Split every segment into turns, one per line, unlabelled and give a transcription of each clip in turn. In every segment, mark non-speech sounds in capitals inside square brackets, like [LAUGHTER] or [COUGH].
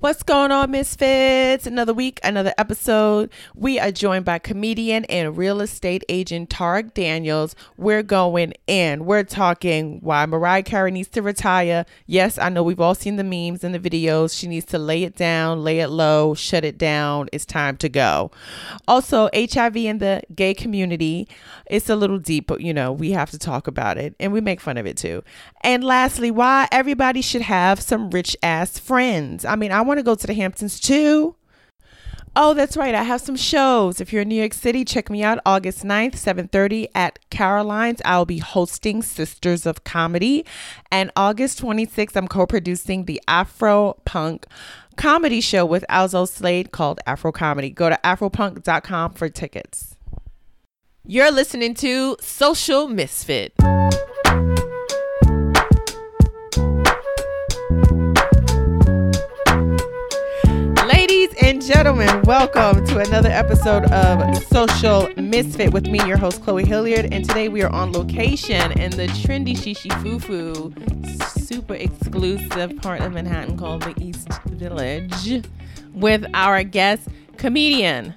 What's going on, Misfits? Another week, another episode. We are joined by comedian and real estate agent Tarek Daniels. We're going in. We're talking why Mariah Carey needs to retire. Yes, I know we've all seen the memes and the videos. She needs to lay it down, lay it low, shut it down. It's time to go. Also, HIV in the gay community. It's a little deep, but you know, we have to talk about it and we make fun of it too. And lastly, why everybody should have some rich ass friends. I mean, I want to go to the Hamptons too. Oh, that's right. I have some shows. If you're in New York City, check me out August 9th, 7:30 at Caroline's. I'll be hosting Sisters of Comedy. And August 26th, I'm co-producing the Afro Punk comedy show with Alzo Slade called Afro Comedy. Go to afropunk.com for tickets. You're listening to Social Misfit. Gentlemen, welcome to another episode of Social Misfit with me, your host Chloe Hilliard. And today we are on location in the trendy Shishi Fufu, super exclusive part of Manhattan called the East Village, with our guest comedian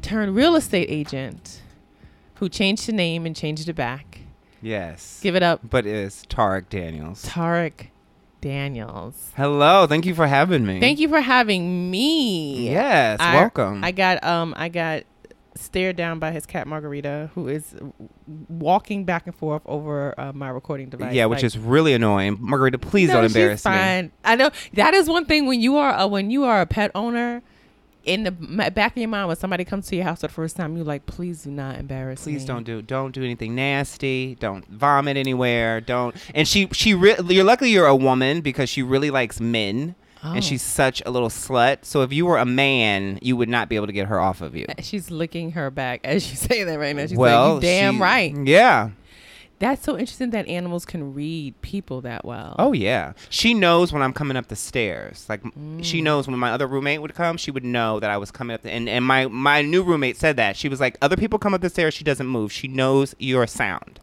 turned real estate agent who changed the name and changed it back.
Yes.
Give it up,
But it's Tarek Daniels.
Tarek Daniels.
Hello. Thank you for having me.
Thank you for having me.
Yes.
I-
welcome.
I got um I got stared down by his cat Margarita, who is walking back and forth over uh, my recording device.
yeah, which
Like,
is really annoying. Margarita, please
no,
don't
she's
embarrass me.
fine. I know that is one thing when you are a, when you are a pet owner. In the back of your mind, when somebody comes to your house for the first time, you're like, please do not embarrass me.
Please don't do don't do anything nasty. Don't vomit anywhere. Don't. And she she re- you're luckily you're a woman because she really likes men.
Oh.
And she's oh. such a little slut. So if you were a man, you would not be able to get her off of you.
Uh, she's licking her back as you [LAUGHS] say that right now. She's
well,
like, damn
she-
right.
Yeah.
That's so interesting that animals can read people that well.
Oh yeah, she knows when I'm coming up the stairs. Like
Mm.
she knows when my other roommate would come, she would know that I was coming up. The, and and my my new roommate said that she was like, other people come up the stairs, she doesn't move. She knows your sound.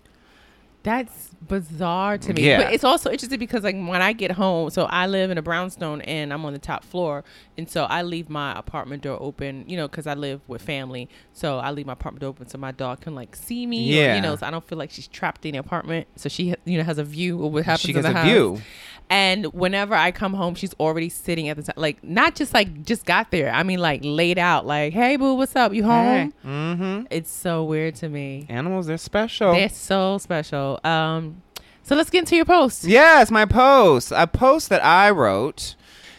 That's bizarre to me.
Yeah.
But it's also interesting because like when I get home, so I live in a brownstone and I'm on the top floor, and so I leave my apartment door open, you know, because I live with family. So I leave my apartment door open so my dog can like see me, or, you know, so I don't feel like she's trapped in the apartment. So she, you know, has a view of what happens
she
in the
a
house.
view.
And whenever I come home, she's already sitting at the top, like not just like just got there. I mean, like laid out, like, "Hey, boo, what's up? You home?"
Mm-hmm.
It's so weird to me.
Animals, they're special.
They're so special. Um, so let's get into your post.
yes, my post, a post that I wrote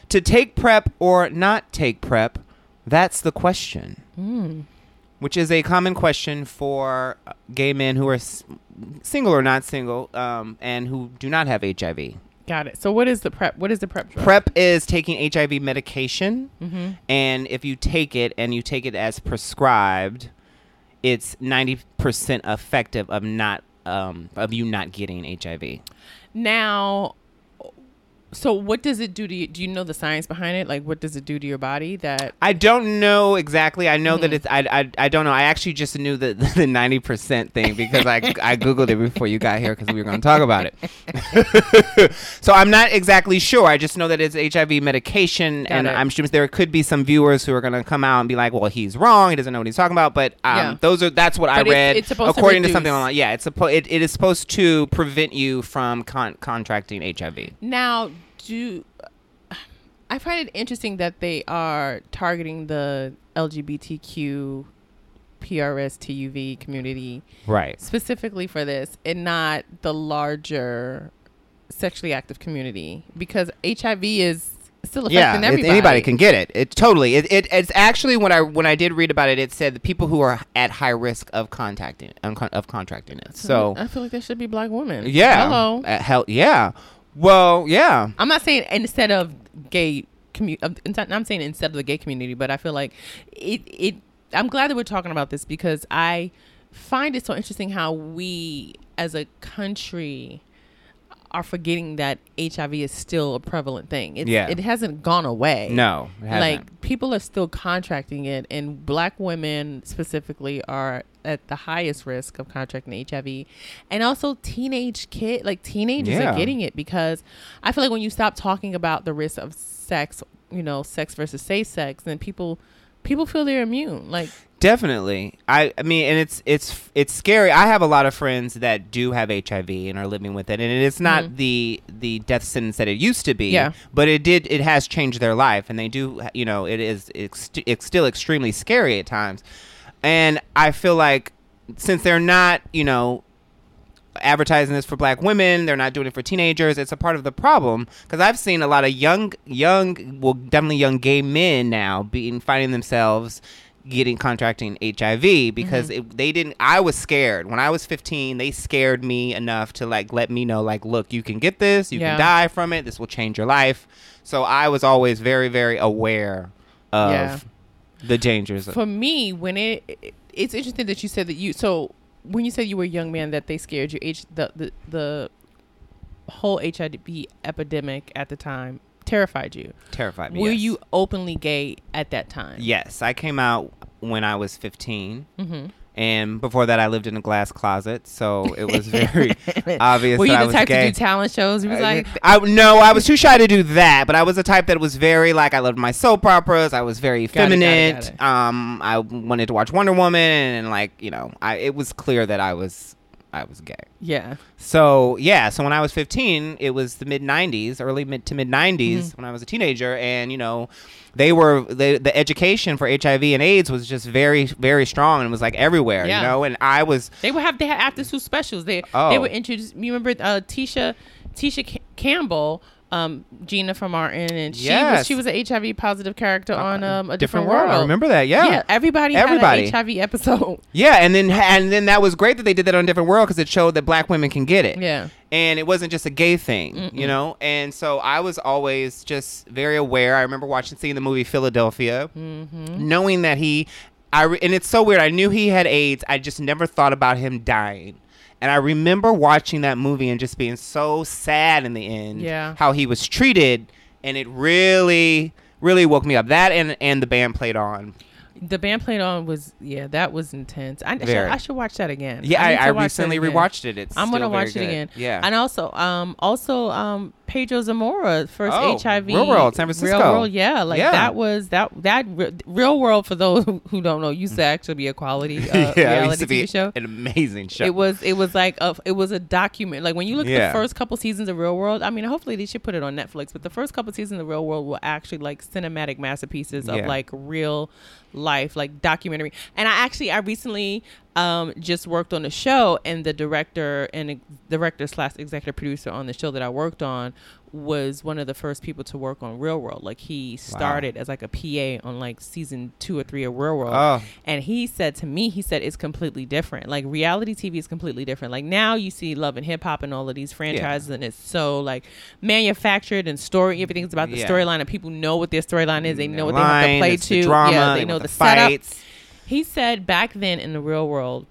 to take PrEP or not take PrEP. That's the question.
Mm.
which is a common question for uh, gay men who are s- single or not single um, and who do not have HIV.
Got it. So what is the PrEP? What is the PrEP drug?
PrEP is taking HIV medication,
Mm-hmm.
and if you take it and you take it as prescribed, it's 90% effective of not um, of you not getting HIV.
Now, so what does it do to you? Do you know the science behind it? Like, what does it do to your body? That
I don't know exactly. I know that
Mhm.
it's. I, I, I don't know. I actually just knew the the ninety percent thing because I [LAUGHS] I googled it before you got here because we were going to talk about it. [LAUGHS] [LAUGHS] so I'm not exactly sure. I just know that it's HIV medication,
Got
and
it.
I'm sure there could be some viewers who are going to come out and be like, "Well, he's wrong. He doesn't know what he's talking about." But um,
Yeah.
those are that's what I
But it's-
read
it's supposed to
according to, something online. Yeah, it's supposed it, it is supposed to prevent you from con- contracting HIV.
now do I find it interesting that they are targeting the LGBTQ PRS TUV community
Right.
specifically for this and not the larger sexually active community because HIV is still affecting
yeah,
everybody.
anybody can get it. It totally. It, it it's actually when I when I did read about it, it said the people who are at high risk of contacting of of contracting it. So
I feel like there should be black women.
yeah,
Hello.
Uh, hell yeah. Well, yeah.
I'm not saying instead of gay community. I'm saying instead of the gay community, but I feel like it. It. I'm glad that we're talking about this because I find it so interesting how we, as a country, are forgetting that HIV is still a prevalent thing. It's,
Yeah.
It hasn't gone away.
No.
Like people are still contracting it, and black women specifically are at the highest risk of contracting HIV, and also teenage kid like teenagers
Yeah.
are getting it because I feel like when you stop talking about the risk of sex you know sex versus safe sex, then people people feel they're immune. Like
Definitely. I I mean and it's it's it's scary. I have a lot of friends that do have HIV and are living with it and it's not
Mhm.
the the death sentence that it used to be,
Yeah.
but it did it has changed their life and they do you know, it is it's, it's still extremely scary at times. And I feel like since they're not, you know, advertising this for black women they're not doing it for teenagers it's a part of the problem because i've seen a lot of young young well definitely young gay men now being finding themselves getting contracting hiv because mm-hmm. it, they didn't i was scared when i was 15 they scared me enough to like let me know like look you can get this you
Yeah.
can die from it this will change your life so i was always very very aware of
Yeah.
the dangers
for me, when it, it's interesting that you said that you. So when you said you were a young man, that they scared you. H the the the whole HIV epidemic at the time terrified you.
terrified me
Were
yes.
you openly gay at that time?
yes i came out when i was 15
Mm-hmm.
and before that, I lived in a glass closet, so it was [LAUGHS] very obvious.
Were you the type
gay.
to do talent shows? He was like,
I no, I was too shy to do that, but I was a type that was very like I loved my soap operas. I was very
Got it, got it,
feminine.
got it.
Um, I wanted to watch Wonder Woman, and, like you know, I it was clear that I was I was gay.
yeah,
So yeah, so when I was 15, it was the mid 90s, early mid to mid 90s
Mm-hmm.
when I was a teenager, and you know, they were the the education for HIV and AIDS was just very very strong and it was like everywhere,
Yeah.
you know, and I was
they would have they had after school specials. They
Oh.
they would introduce. You remember uh, Tisha Tisha Ca- Campbell. Um, Gina from Martin, and she
Yes.
was she was an HIV positive character on um, a
different
different,
world. I remember that. Yeah.
yeah. Everybody,
Everybody.
had an HIV episode. [LAUGHS]
Yeah, and then and then that was great that they did that on a Different World because it showed that black women can get it.
Yeah,
and it wasn't just a gay thing, you know. And so I was always just very aware. I remember watching, seeing the movie Philadelphia,
Mm-hmm.
knowing that he, I and it's so weird. I knew he had AIDS. I just never thought about him dying. And I remember watching that movie and just being so sad in the end.
Yeah.
how he was treated, and it really, really woke me up. That and and the band played on.
The band played on was yeah that was intense. I, I, should, I should watch that again.
Yeah, I,
to
I recently rewatched it. It's
I'm gonna watch it again.
Yeah,
And also, um, also, um, Pedro Zamora first
Oh,
HIV
Real World, San Francisco.
Real World, yeah, like
Yeah.
that was that that re- Real World for those [LAUGHS] who, don't know used to actually be a quality [LAUGHS] uh,
yeah,
reality TV show.
an amazing show.
It was it was like a it was a document. Like when you look at
Yeah.
the first couple seasons of Real World, I mean, hopefully they should put it on Netflix. But the first couple seasons of Real World were actually like cinematic masterpieces of like real life, like documentary. And I actually I recently um, just worked on a show, and the director and ex- director slash executive producer on the show that I worked on was one of the first people to work on Real World. Like he started as like a PA on like season two or three of Real World.
Oh.
And he said to me, he said it's completely different. Like reality TV is completely different. Like now you see Love and Hip Hop and all of these franchises, and it's so like manufactured and story. Everything's about the
Yeah.
storyline, and people know what their storyline is. They know what they have to play
it's the
to.
drama,
yeah,
they
they know the,
the
setup. He said back then in the real world,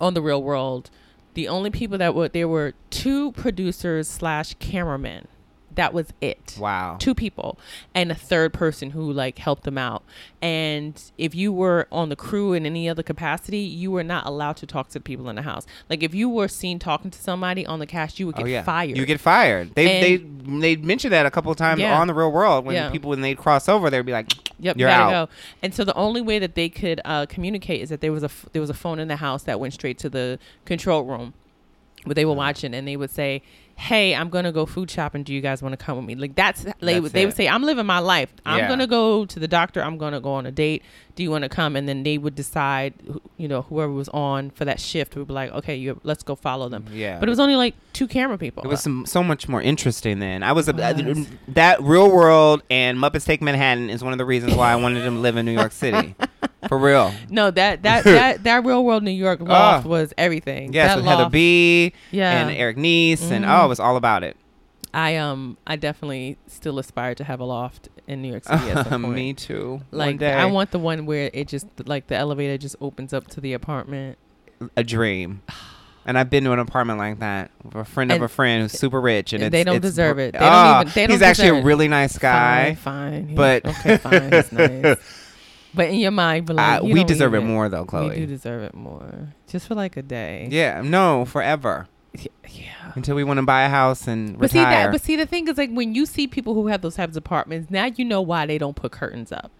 on the real world, the only people that were there were two producers slash cameramen. That was it
Wow.
two people and a third person who like helped them out and if you were on the crew in any other capacity you were not allowed to talk to the people in the house like if you were seen talking to somebody on the cast you would get
oh yeah.
fired
You get fired. They
And-
they they mentioned that a couple of times
Yeah.
on the real world when
Yeah.
people when they cross over they'd be like,
Yep,
you're
gotta
out.
go. And so the only way that they could uh, communicate is that there was a f- there was a phone in the house that went straight to the control room, where they were watching, and they would say, "Hey, I'm gonna go food shopping. Do you guys want to come with me?" Like that's, they
That's
would they would say, "I'm living my life. I'm
Yeah.
gonna go to the doctor. I'm gonna go on a date. Do you want to come?" And then they would decide, you know, whoever was on for that shift would be like, "Okay, you let's go follow them."
Yeah.
But it was only like two camera people.
It was some, so much more interesting then. I was,
was.
that Real World and Muppets Take Manhattan is one of the reasons why I wanted to live in New York City. [LAUGHS] For real.
no, that that [LAUGHS] that that real world New York loft
Ah.
was everything.
Yes,
that
with Heather
loft-
B
Yeah.
and Eric Nies and
Mhm.
oh, it was all about it.
I um I definitely still aspire to have a loft in New York [LAUGHS] City at some point.
Me too.
Like. I want the one where it just like the elevator just opens up to the apartment.
a dream. [SIGHS] And I've been to an apartment like that with a friend of a friend who's super rich, and
and
it's,
they don't deserve it. They don't
Ah,
even- they don't
he's actually a really nice guy.
Fine, fine.
But-
okay, fine. He's [LAUGHS] nice. But in your mind, but like,
Uh,
you
we deserve it more though, Chloe.
We do deserve it more, just for like a day.
Yeah, no, forever. Until we want to buy a house and
But see that. But see, the thing is, like when you see people who have those types of apartments, now you know why they don't put curtains up,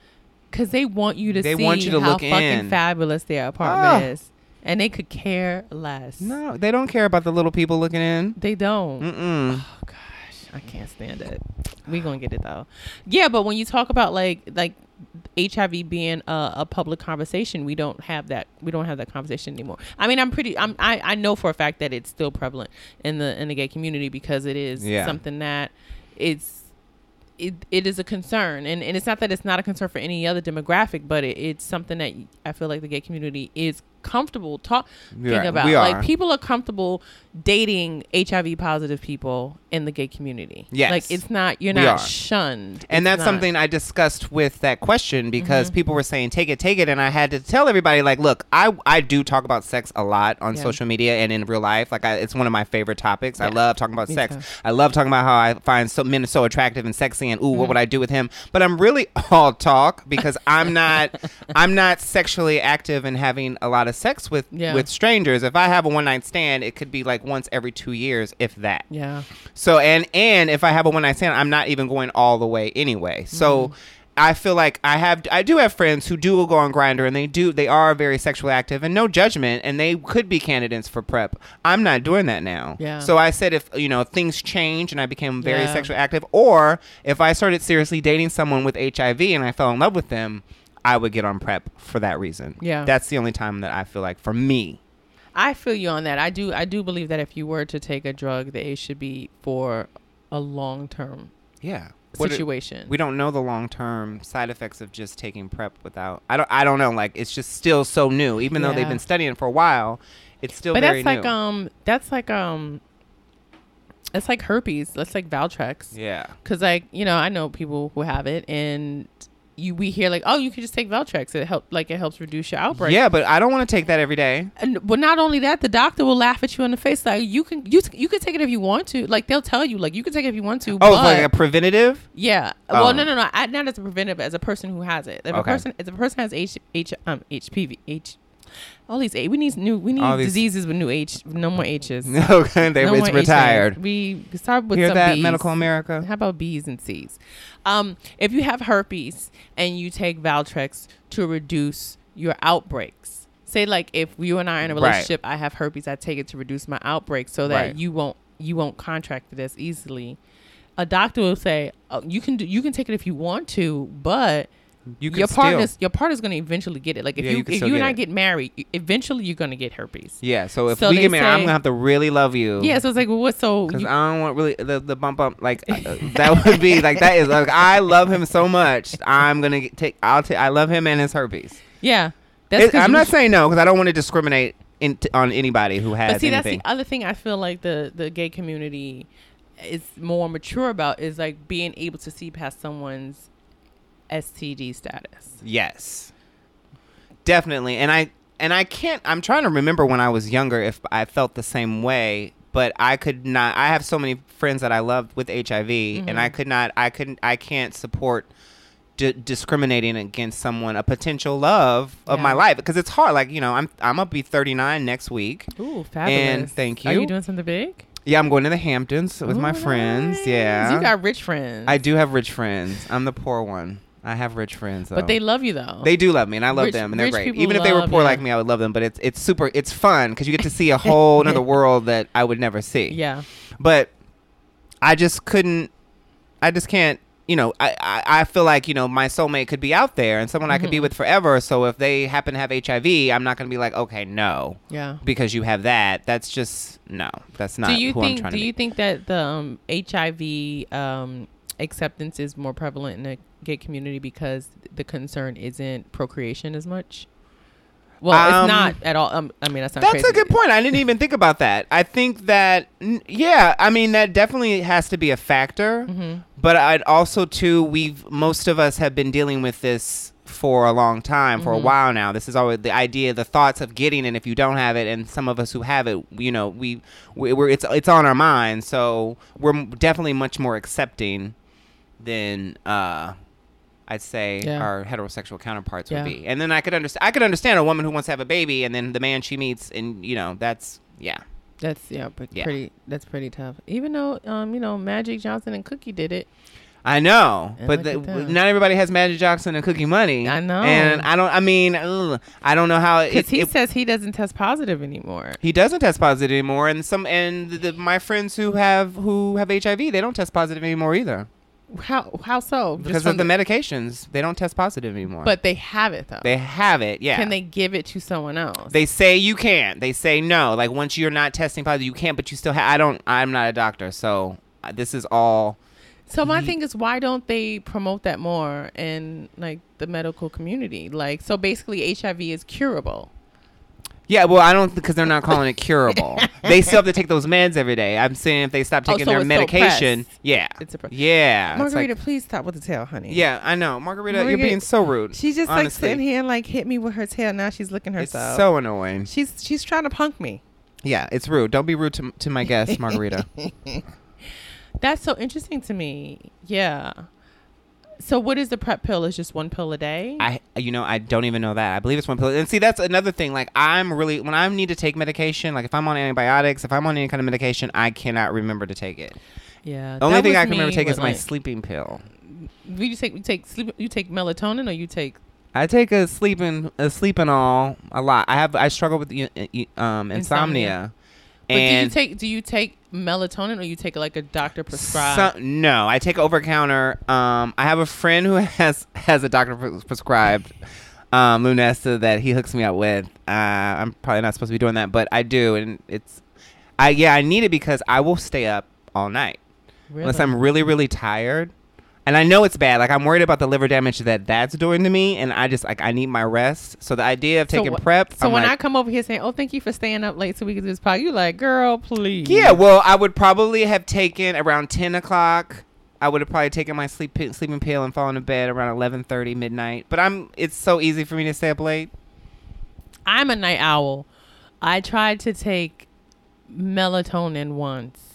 because they want you to
They
see
want you to
how
look
fucking
in.
fabulous their apartment
Ah.
is, and they could care less.
no, they don't care about the little people looking in.
they don't.
Mm-mm.
I can't stand it. We gonna get it though. Yeah, but when you talk about like like HIV being a, a public conversation, we don't have that. We don't have that conversation anymore. I mean, I'm pretty. I'm. I, I know for a fact that it's still prevalent in the in the gay community because it is
Yeah.
something that it's. It, it is a concern and, and it's not that it's not a concern for any other demographic but it, it's something that i feel like the gay community is comfortable talking about like people are comfortable dating hiv positive people in the gay community
Yes.
like it's not you're
We
not
are.
shunned
And
It's
that's
not.
something I discussed with that question because
Mm-hmm.
people were saying take it, take it, and I had to tell everybody like, look, I I do talk about sex a lot on
Yeah.
social media and in real life. Like, I, it's one of my favorite topics. I love talking about
Me
sex.
too.
I love talking about how I find so men so attractive and sexy, and ooh,
Mm-hmm.
what would I do with him? But I'm really [LAUGHS] all talk because I'm not I'm not sexually active and having a lot of sex with
Yeah.
with strangers. If I have a one night stand, it could be like once every two years, if that.
yeah
So and and if I have a one night stand, I'm not even going all the way anyway. So
Mm-hmm.
I feel like I have I do have friends who do go on Grindr and they do they are very sexually active and no judgment and they could be candidates for PrEP. I'm not doing that now.
Yeah.
So I said if you know things change and I became very
Yeah.
sexually active or if I started seriously dating someone with HIV and I fell in love with them, I would get on PrEP for that reason.
Yeah.
That's the only time that I feel like for me.
i feel you on that i do i do believe that if you were to take a drug that it should be for a long-term
Yeah. What it-
situation
we don't know the long term side effects of just taking PrEP without I don't I don't know like it's just still so new even though they've been studying for a while it's still
but
very
that's like
new.
um that's like um it's like herpes that's like valtrex
yeah
because like you know i know people who have it and you we hear like oh you can just take valtrex it help like it helps reduce your outbreak
yeah but I don't want to take that every day
and but not only that, the doctor will laugh at you in the face. Like you can you you can take it if you want to. Like they'll tell you like you can take it if you want to.
oh
but
like a preventative
yeah.
Oh.
Well, no, no, no. I, not as a preventative, as a person who has it. If a person if a person has H H um HPV H. All these A, we need new, we need diseases with new H, no more H's. [LAUGHS]
okay they,
No
it's retired
HIs. We start with
hear that
B's.
medical America
How about B's and C's? Um, if you have herpes and you take Valtrex to reduce your outbreaks, say like if you and I are in a
Right.
relationship, I have herpes, I take it to reduce my outbreak so that
Right.
you won't you won't contract it as easily. A doctor will say oh, you can do you can take it if you want to, but
you
your partner's your partner's going to eventually get it. Like if
Yeah,
you,
you
if you and I get married, eventually you're going to get herpes.
yeah so if
So
we get married I'm gonna have to really love you
Yeah, so it's like well, what? So
because I don't want really the, the bump up like uh, that would be like that is like I love him so much I'm gonna get- take I'll take I love him and his herpes
yeah, that's
It- I'm not saying no because I don't want to discriminate in, on anybody who has
But see,
anything.
that's the other thing I feel like the the gay community is more mature about is like being able to see past someone's STD status.
yes, definitely. And I and I can't. I'm trying to remember when I was younger if I felt the same way, but I could not. I have so many friends that I loved with HIV, and I mm-hmm. could not. I couldn't. I can't support. D- discriminating against someone a potential love of
Yeah.
my life because it's hard like you know i'm i'm gonna be 39 next week
Ooh, fabulous!
And thank you.
Are
you.
doing something big?
yeah i'm going to the hamptons with my friends
nice.
yeah
you got rich friends.
I do have rich friends. I'm the poor one. I have rich friends, though.
but they love you though.
they do love me, and I love
Rich-
them, and they're
rich
great.
people
Even if they were
love
poor
ya.
like me, I would love them. But it's it's super. It's fun because you get to see a [LAUGHS] whole another world that I would never see.
yeah,
But I just couldn't. I just can't. You know, I, I, I feel like you know my soulmate could be out there and someone I could be
Mhm.
with forever. So if they happen to have HIV, I'm not going to be like, okay, no,
yeah.
because you have that. That's just no. That's not
do you
who I'm
think?
trying
Do
to
you
be.
think that the um, HIV um, acceptance is more prevalent in the gay community because the concern isn't procreation as much? Well,
Um,
it's not at all. Um, I mean, that's not.
That's
crazy.
a good point. I didn't even think about that. I think that, n- yeah, I mean, that definitely has to be a factor.
Mm-hmm.
But I'd also, too, we've, most of us have been dealing with this for a long time, for a
Mhm.
while now. This is always the idea, the thoughts of getting it And if you don't have it. And some of us who have it, you know, we, we we're, it's, it's on our minds. So we're definitely much more accepting than, uh, I'd say
Yeah.
our heterosexual counterparts
Yeah.
would be. And then I could understand I could understand a woman who wants to have a baby and then the man she meets and you know, that's yeah.
That's yeah, but
Yeah.
pretty. That's pretty tough. Even though, um, you know, Magic Johnson and Cookie did it.
I know,
And
but the, not everybody has Magic Johnson and Cookie Money.
I know.
and I don't. I mean, ugh, I don't know how it,
Because he
it-
says he doesn't test positive anymore.
he doesn't test positive anymore, and some and the, the, my friends who have who have HIV, they don't test positive anymore either
How how so?
Because of the medications. They don't test positive anymore.
But they have it though.
they have it. Yeah.
Can they give it to someone else?
They say you can't. They say no. Like once you're not testing positive, you can't. But you still have. I don't. I'm not a doctor, so uh, this is all.
so my thing is, why don't they promote that more in like the medical community? Like, so basically, HIV is curable.
Yeah, well, I don't because they're not calling it curable. [LAUGHS] they still have to take those meds every day. I'm saying if they stop
Oh,
taking
so
their
it's
medication, yeah,
It's a pro-
yeah,
Margarita,
like-
please stop with the tail, honey.
yeah, I know, Margarita, you're being so rude.
She's just like sitting here and like hit me with her tail. Now she's licking
It's
herself.
so annoying.
she's she's trying to punk me.
Yeah, it's rude. Don't be rude to to my guest, Margarita. [LAUGHS]
That's so interesting to me. Yeah. So what is the PrEP pill? Is just one pill a day?
I, you know, I don't even know that. I believe it's one pill. And see, that's another thing. Like, I'm really when I need to take medication, like if I'm on antibiotics, if I'm on any kind of medication, I cannot remember to take it.
yeah.
The only thing I can remember
me
to take is
with,
my sleeping pill.
You take you take sleep. You take melatonin or you take
I take a sleeping a sleeping all a lot. I have I struggle with um insomnia.
But do you take do you take melatonin or you take like a doctor prescribed?
so- no, I take over counter. Um, I have a friend who [LAUGHS] has has a doctor pres- prescribed um, Lunesta that he hooks me up with. Uh, I'm probably not supposed to be doing that, but I do, and it's I yeah I need it because I will stay up all night unless I'm really really tired. And I know it's bad. Like I'm worried about the liver damage that that's doing to me, and I just like I need my rest. So the idea of
So
taking
wh-
PrEP.
So
I'm
when
like,
I come over here saying, "Oh, thank you for staying up late so we can do this podcast," you like, "Girl, please."
Yeah, well, I would probably have taken around ten o'clock. I would have probably taken my sleep sleeping pill and fallen to bed around eleven thirty midnight. But I'm it's so easy for me to stay up late.
I'm a night owl. I tried to take melatonin once,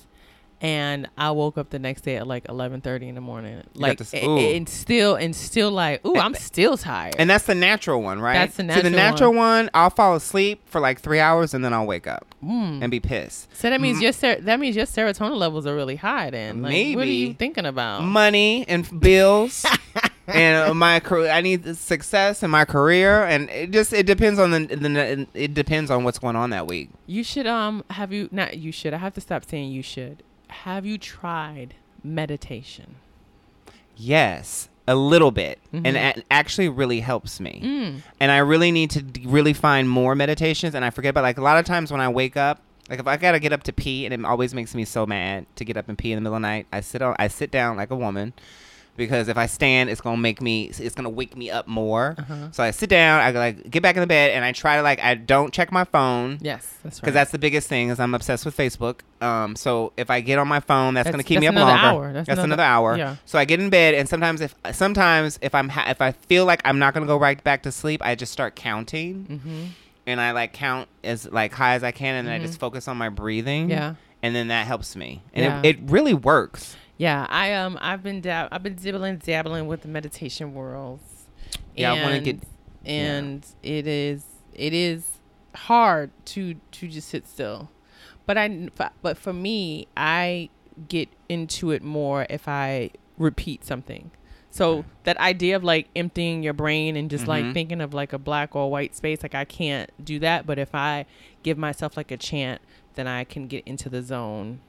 and I woke up the next day at like 11:30 in the morning. Like,
this-
a-
ooh.
and still, and still like, ooh, I'm still tired.
And that's the natural one, right?
That's the
So the
natural
natural one, I'll fall asleep for like three hours and then I'll wake up
Mm.
and be pissed.
So that means your ser- that means your serotonin levels are really high. Then, like, what are you thinking about?
Money and bills. [LAUGHS] and uh, my career, I need success in my career, and it just it depends on the, the it depends on what's going on that week.
You should um have you not you should. I have to stop saying you should. Have you tried meditation?
Yes, a little bit, and
Mhm.
it actually really helps me.
Mm.
And I really need to d- really find more meditations, and I forget about like a lot of times when I wake up. Like if I gotta get up to pee, and it always makes me so mad to get up and pee in the middle of the night. I sit on, I sit down like a woman, because if I stand, it's gonna make me, it's gonna wake me up more.
Uh-huh.
So I sit down, I like get back in the bed, and I try to like I don't check my phone
Yes, that's right.
because that's the biggest thing is I'm obsessed with Facebook. Um, so if I get on my phone, that's,
That's-
gonna keep me up
another
longer.
hour. That's
That's,
another-
another, hour.
yeah.
So I get in bed, and sometimes if sometimes if I'm ha- if I feel like I'm not gonna go right back to sleep, I just start counting,
mm-hmm.
and I like count as like high as I can, and then I just focus on my breathing.
Yeah.
And then that helps me, and
Yeah.
it, it really works.
Yeah, I um I've been dab- I've been dibbling dabbling with the meditation worlds.
Yeah, I wanna
And-
get-
and it is it is hard to to just sit still. But I but for me, I get into it more if I repeat something. So that idea of like emptying your brain and just like
Mhm.
thinking of like a black or white space, like I can't do that. But if I give myself like a chant, then I can get into the zone.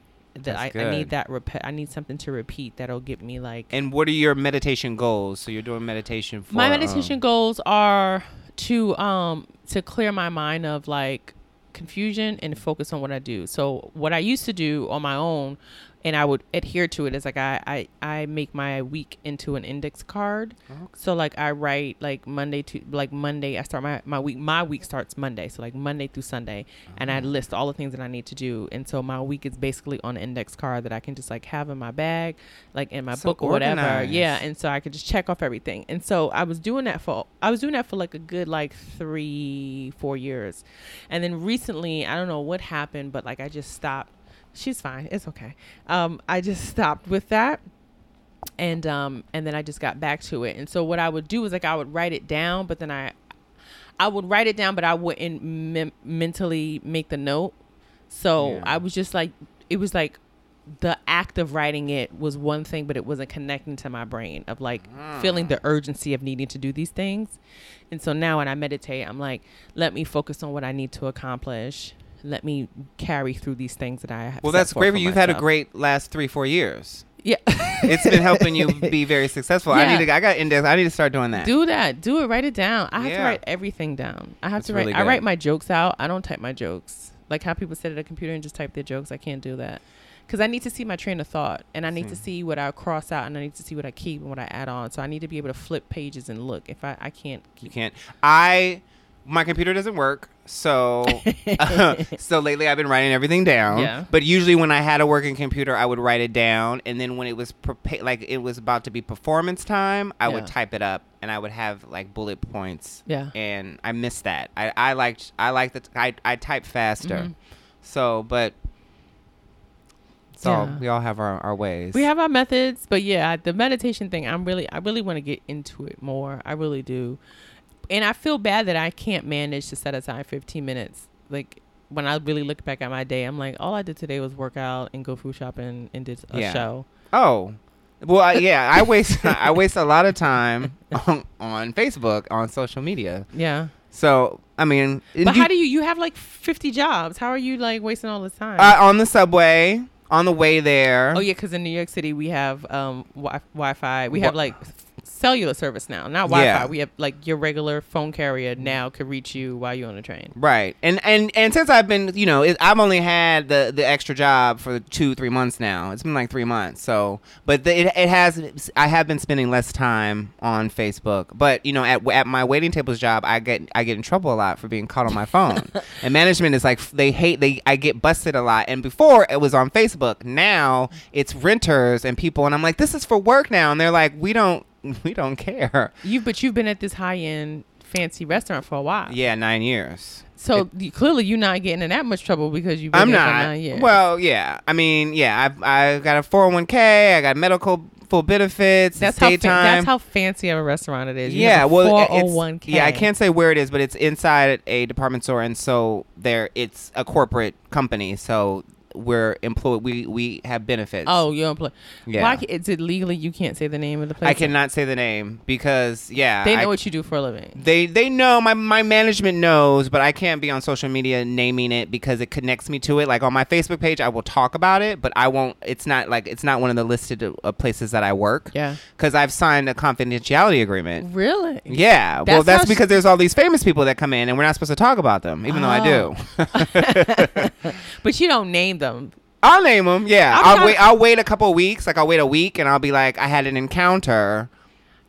That I, I need that repeat. I need something to repeat that'll get me like
And what are your meditation goals? So you're doing meditation for
my meditation
um,
goals are to um to clear my mind of like confusion and focus on what I do. So what I used to do on my own and I would adhere to it. it is like I, I, I make my week into an index card.
Okay.
So like I write like Monday to like Monday I start my, my week my week starts Monday. So like Monday through Sunday and I uh-huh. list all the things that I need to do. And so my week is basically on an index card that I can just like have in my bag, like in my
So
book or whatever. Yeah. And so I could just check off everything. And so I was doing that for I was doing that for like a good like three, four years. And then recently, I don't know what happened, but like I just stopped. She's fine. It's okay. Um, I just stopped with that and um and then I just got back to it. And so what I would do is like I would write it down, but then I I would write it down, but I wouldn't mem- mentally make the note. So
Yeah.
I was just like, it was like the act of writing it was one thing, but it wasn't connecting to my brain of like feeling the urgency of needing to do these things. And so now when I meditate, I'm like, let me focus on what I need to accomplish. Let me carry through these things that I have.
Well, that's great.
for
for you. You've had a great last three, four years.
yeah.
It's been helping you [LAUGHS] be very successful. I need to. I got index. I need to start doing that.
Do that. Do it. Write it down. I have to write everything down. I have
That's
to write.
really
I write my jokes out. I don't type my jokes. Like how people sit at a computer and just type their jokes. I can't do that because I need to see my train of thought and I need to see what I cross out and I need to see what I keep and what I add on. So I need to be able to flip pages and look. If I I can't.
You can't. I my computer doesn't work, so [LAUGHS] [LAUGHS] so lately I've been writing everything down.
Yeah.
But usually when I had a working computer, I would write it down, and then when it was prepa- like it was about to be performance time, I
Yeah.
would type it up, and I would have like bullet points.
Yeah.
And I missed that. I I liked I liked that I I type faster.
Mhm.
So, but. So
Yeah.
we all have our, our ways.
We have our methods, but yeah, the meditation thing, I'm really, I really want to get into it more. I really do. And I feel bad that I can't manage to set aside 15 minutes. Like when I really look back at my day, I'm like, all I did today was work out and go food shopping and did a
Yeah.
show.
Oh, well, I- yeah. I waste [LAUGHS] I waste a lot of time on, on Facebook on social media.
Yeah.
So I mean,
But how do you, you have like 50 jobs. How are you like wasting all this time?
uh, on the subway on the way there?
oh yeah, because in New York City we have um wi- Wi-Fi. We have like cellular service now, not Wi-Fi.
Yeah.
We have like your regular phone carrier now could reach you while you're on the train.
Right, and and and since I've been, you know, it, I've only had the the extra job for two three months now. It's been like three months. So, but the, it it has. I have been spending less time on Facebook. But you know, at at my waiting tables job, I get I get in trouble a lot for being caught on my phone. [LAUGHS] and management is like they hate they I get busted a lot. And before it was on Facebook. Now it's renters and people, and I'm like, this is for work now, and they're like, we don't [LAUGHS] we don't care.
You but you've been at this high end fancy restaurant for a while.
Yeah, nine years.
So you, clearly you're not getting in that much trouble because you've been
I'm not.
nine years.
Well, yeah. I mean, yeah. I've I've got a 401k. I got medical full benefits.
that's how fa- that's how fancy of a restaurant it is. You
yeah. Well,
401k.
Yeah, I can't say where it is, but it's inside a department store, and so there it's a corporate company. So we're employed. We we have benefits.
Oh, you're employed.
Yeah.
Why is it legally you can't say the name of the place?
I cannot say the name because yeah,
They know
I-
what you do for a living.
They they know my my management knows, but I can't be on social media naming it because it connects me to it. Like on my Facebook page, I will talk about it, but I won't. It's not like it's not one of the listed uh, places that I work
Yeah.
because I've signed a confidentiality agreement.
Really?
Yeah, well,
That's
that's
how sh-
because there's all these famous people that come in, and we're not supposed to talk about them, even though I do. [LAUGHS] [LAUGHS]
But you don't name them.
I'll name them. Yeah,
I'm
I'll
trying-
wait. I'll wait a couple of weeks. Like I'll wait a week, and I'll be like, I had an encounter.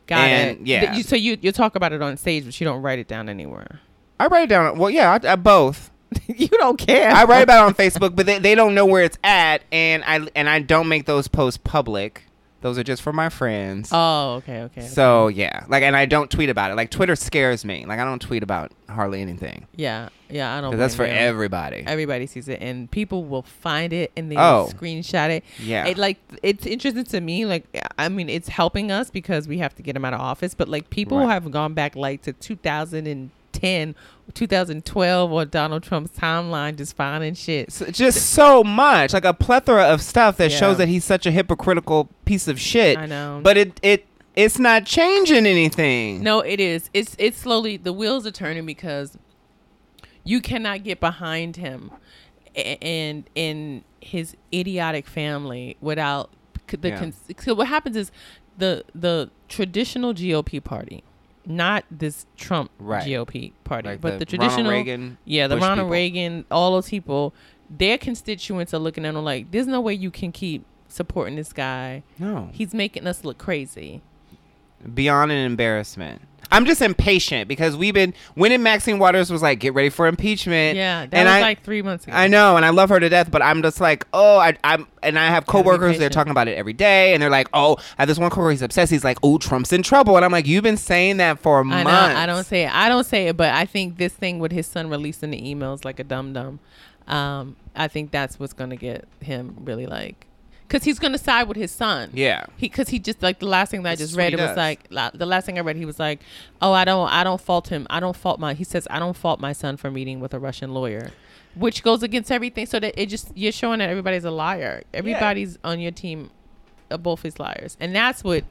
Got
And,
it.
yeah.
Th- You, so you you talk about it on stage, but you don't write it down anywhere.
I write it down. Well, yeah, I, I both. [LAUGHS]
you don't care.
I write about it on Facebook, but they, they don't know where it's at, and I and I don't make those posts public. Those are just for my friends.
Oh, okay, okay.
So yeah, like, and I don't tweet about it. Like Twitter scares me. Like I don't tweet about hardly anything
yeah, yeah. I don't.
that's for
you.
everybody.
Everybody sees it, and people will find it and they
Oh.
screenshot it.
Yeah.
It like it's interesting to me. Like I mean, it's helping us because we have to get them out of office. But like people
Right.
have gone back like to 2010, 2012, or Donald Trump's timeline, just finding shit.
So- just so much, like a plethora of stuff that
Yeah.
shows that he's such a hypocritical piece of shit.
I know.
But it it it's not changing anything.
No, it is. It's it's slowly the wheels are turning because you cannot get behind him and in his idiotic family without the
Yeah.
cons- so what happens is the the traditional GOP party, not this Trump
Right.
GOP party,
Like
but the,
Ronald
traditional
Reagan,
yeah, the
Bush
Ronald
people.
Reagan, all those people, their constituents are looking at them like, there's no way you can keep supporting this guy.
No.
He's making us look crazy.
beyond an embarrassment. I'm just impatient because we've been when Maxine Waters was like, "Get ready for impeachment."
Yeah, that
and
was
I,
like three months ago.
I know, and I love her to death, but I'm just like, oh, I, I'm, and I have coworkers. They're talking about it every day, and they're like, oh, I have this one coworker. He's obsessed. He's like, oh, Trump's in trouble, and I'm like, you've been saying that for
I
months.
know. I don't say it. I don't say it, but I think this thing with his son releasing the emails like a dum dum, um, I think that's what's gonna get him really like, because he's gonna side with his son.
Yeah.
He, because he just like the last thing that I just read, it was like la- the last thing I read, he was like, "Oh, I don't, I don't fault him. I don't fault my." He says, "I don't fault my son for meeting with a Russian lawyer," which goes against everything. So that it just you're showing that everybody's a liar. Everybody's on your team, uh, both is liars, and that's what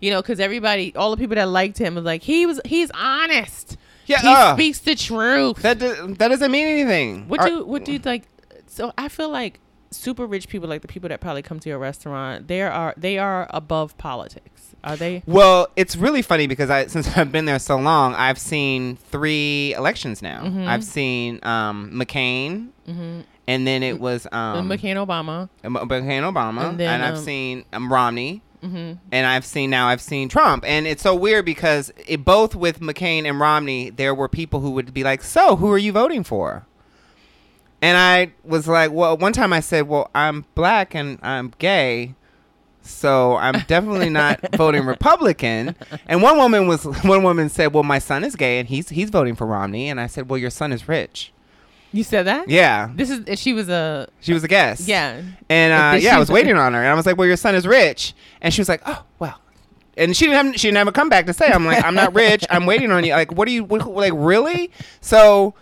you know. Because everybody, all the people that liked him was like he was he's honest.
Yeah,
he
uh,
speaks the truth.
That do, that doesn't mean anything.
What
Are-
do what do you like? So I feel like super rich people, like the people that probably come to your restaurant, they are they are above politics. Are they?
Well, it's really funny because I since [LAUGHS] I've been there so long, I've seen three elections now.
Mhm.
I've seen um, McCain,
Mm-hmm.
and then it was um,
McCain Obama.
McCain Obama,
And
and, I've
um,
seen um, Romney,
Mm-hmm.
and I've seen now I've seen Trump, and it's so weird because it, both with McCain and Romney, there were people who would be like, "So, who are you voting for?" And I was like, "Well, one time I said, well, I'm black and I'm gay." So I'm definitely not [LAUGHS] voting Republican. And one woman was [LAUGHS] one woman said, "Well, my son is gay and he's he's voting for Romney." And I said, "Well, your son is rich."
You said that?
Yeah,
This is she was a
she was a guest.
yeah.
And uh, [LAUGHS] yeah, I was waiting on her, and I was like, "Well, your son is rich," and she was like, "Oh, well." And she didn't have she didn't have a comeback to say. I'm like, "I'm not rich. I'm waiting on you." Like, what do you what, like really? So,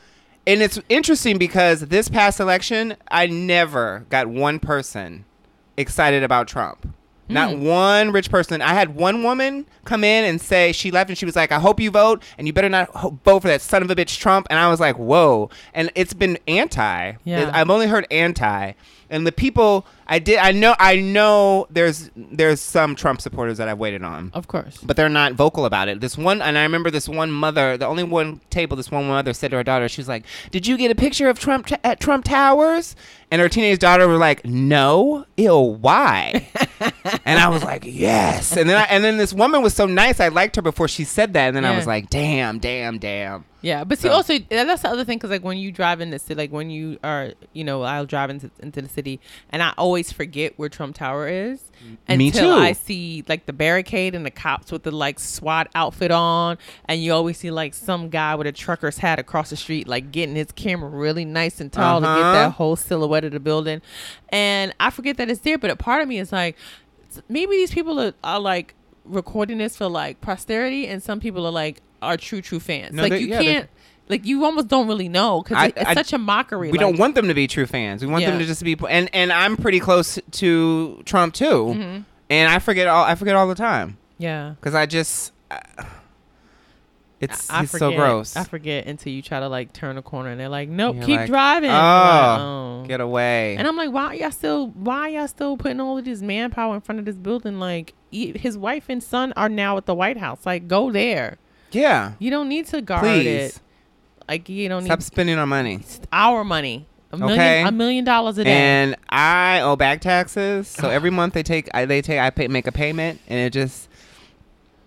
and it's interesting because this past election, I never got one person excited about Trump. Not
Hmm.
one rich person. I had one woman come in and say she left and she was like, "I hope you vote, and you better not ho- vote for that son of a bitch Trump." And I was like, "Whoa!" And it's been anti.
Yeah.
I've only heard anti, and the people I did. I know. I know. There's there's some Trump supporters that I've waited on,
Of course.
but they're not vocal about it. This one, and I remember this one mother. The only one table this one mother said to her daughter, she was like, "Did you get a picture of Trump t- at Trump Towers?" And her teenage daughter was like, "No, ew, why?" [LAUGHS] and I was like, "Yes." And then I, and then this woman was so nice. I liked her before she said that, and then I was like, "Damn, damn, damn."
Yeah, but see,
So-
also that's the other thing because like when you drive in the city, like when you are, you know, I'll drive into into the city, and I always forget where Trump Tower is until. I see like the barricade and the cops with the like SWAT outfit on, and you always see like some guy with a trucker's hat across the street, like getting his camera really nice and tall to get
Uh-huh.
that whole silhouette of the building, and I forget that it's there. But a part of me is like, maybe these people are, are like recording this for like posterity, and some people are like are true true fans.
No,
like
they-
you
yeah,
can't. Like you almost don't really know because it's
I-
such a mockery.
We
like,
don't want them to be true fans. We want them to just be and and I'm pretty close to Trump too.
Mm-hmm.
And I forget all I forget all the time
Yeah,
cuz I just uh, it's
I forget,
so gross.
I forget until you try to like turn a corner and they're like, "Nope,
You're
keep
like,
driving."
Oh,
like, "Oh."
Get away.
And I'm like, why y'all still? Why y'all still putting all of this manpower in front of this building? Like, e- his wife and son are now at the White House. Like, go there.
Yeah.
You don't need to guard
Please.
it. Like, you don't
Stop
need
spending our money.
it's our money. A million,
Okay.
a million dollars a day.
And I owe back taxes, so every month they take I they take I pay make a payment and it just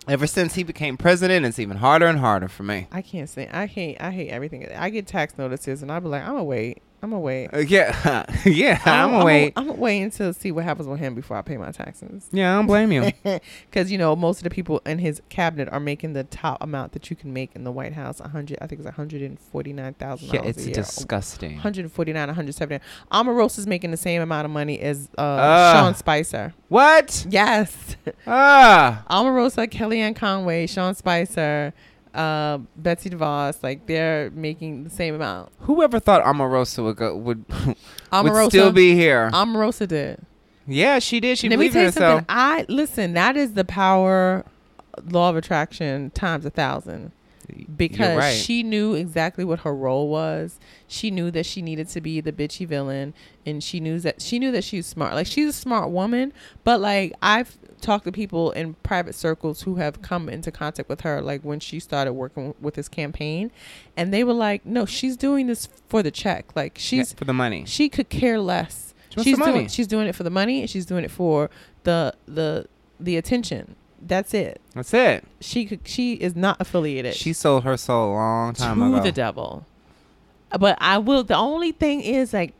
ever since he became president it's even harder and harder for me.
I can't say I hate I hate everything. I get tax notices and I'll be like, I'm gonna wait. I'm gonna wait.
Uh, yeah. [LAUGHS] yeah, I'm gonna
I'm
wait.
I'm gonna wait until see what happens with him before I pay my taxes.
Yeah, I don't blame you. [LAUGHS]
Because you know most of the people in his cabinet are making the top amount that you can make in the White House. hundred, I think it's one hundred and forty nine thousand
yeah, it's
a year.
disgusting.
149, 170. Omarosa is making the same amount of money as uh,
Ugh.
Sean Spicer.
What?
Yes,
Ah. [LAUGHS]
Omarosa, Kellyanne Conway, Sean Spicer, uh, Betsy DeVos, like they're making the same amount.
Whoever thought Omarosa would go would [LAUGHS] would
Omarosa,
still be here?
Omarosa did.
yeah, she did. She
Let me
believed
tell
in
you
herself.
something. I listen. That is the power, law of attraction times a thousand. Because
right.
she knew exactly what her role was. She knew that she needed to be the bitchy villain, and she knew that she knew that she's smart. Like she's a smart woman, but like I've talked to people in private circles who have come into contact with her, like when she started working with this campaign, and they were like, "No, she's doing this for the check. Like
Yeah,
she's
for the money.
she could care less.
She wants
she's
the money.
doing she's doing it for the money and she's doing it for the the the attention. That's it.
That's it.
She could she is not affiliated
She sold her soul a long time
to
ago.
the devil. But I will the only thing is like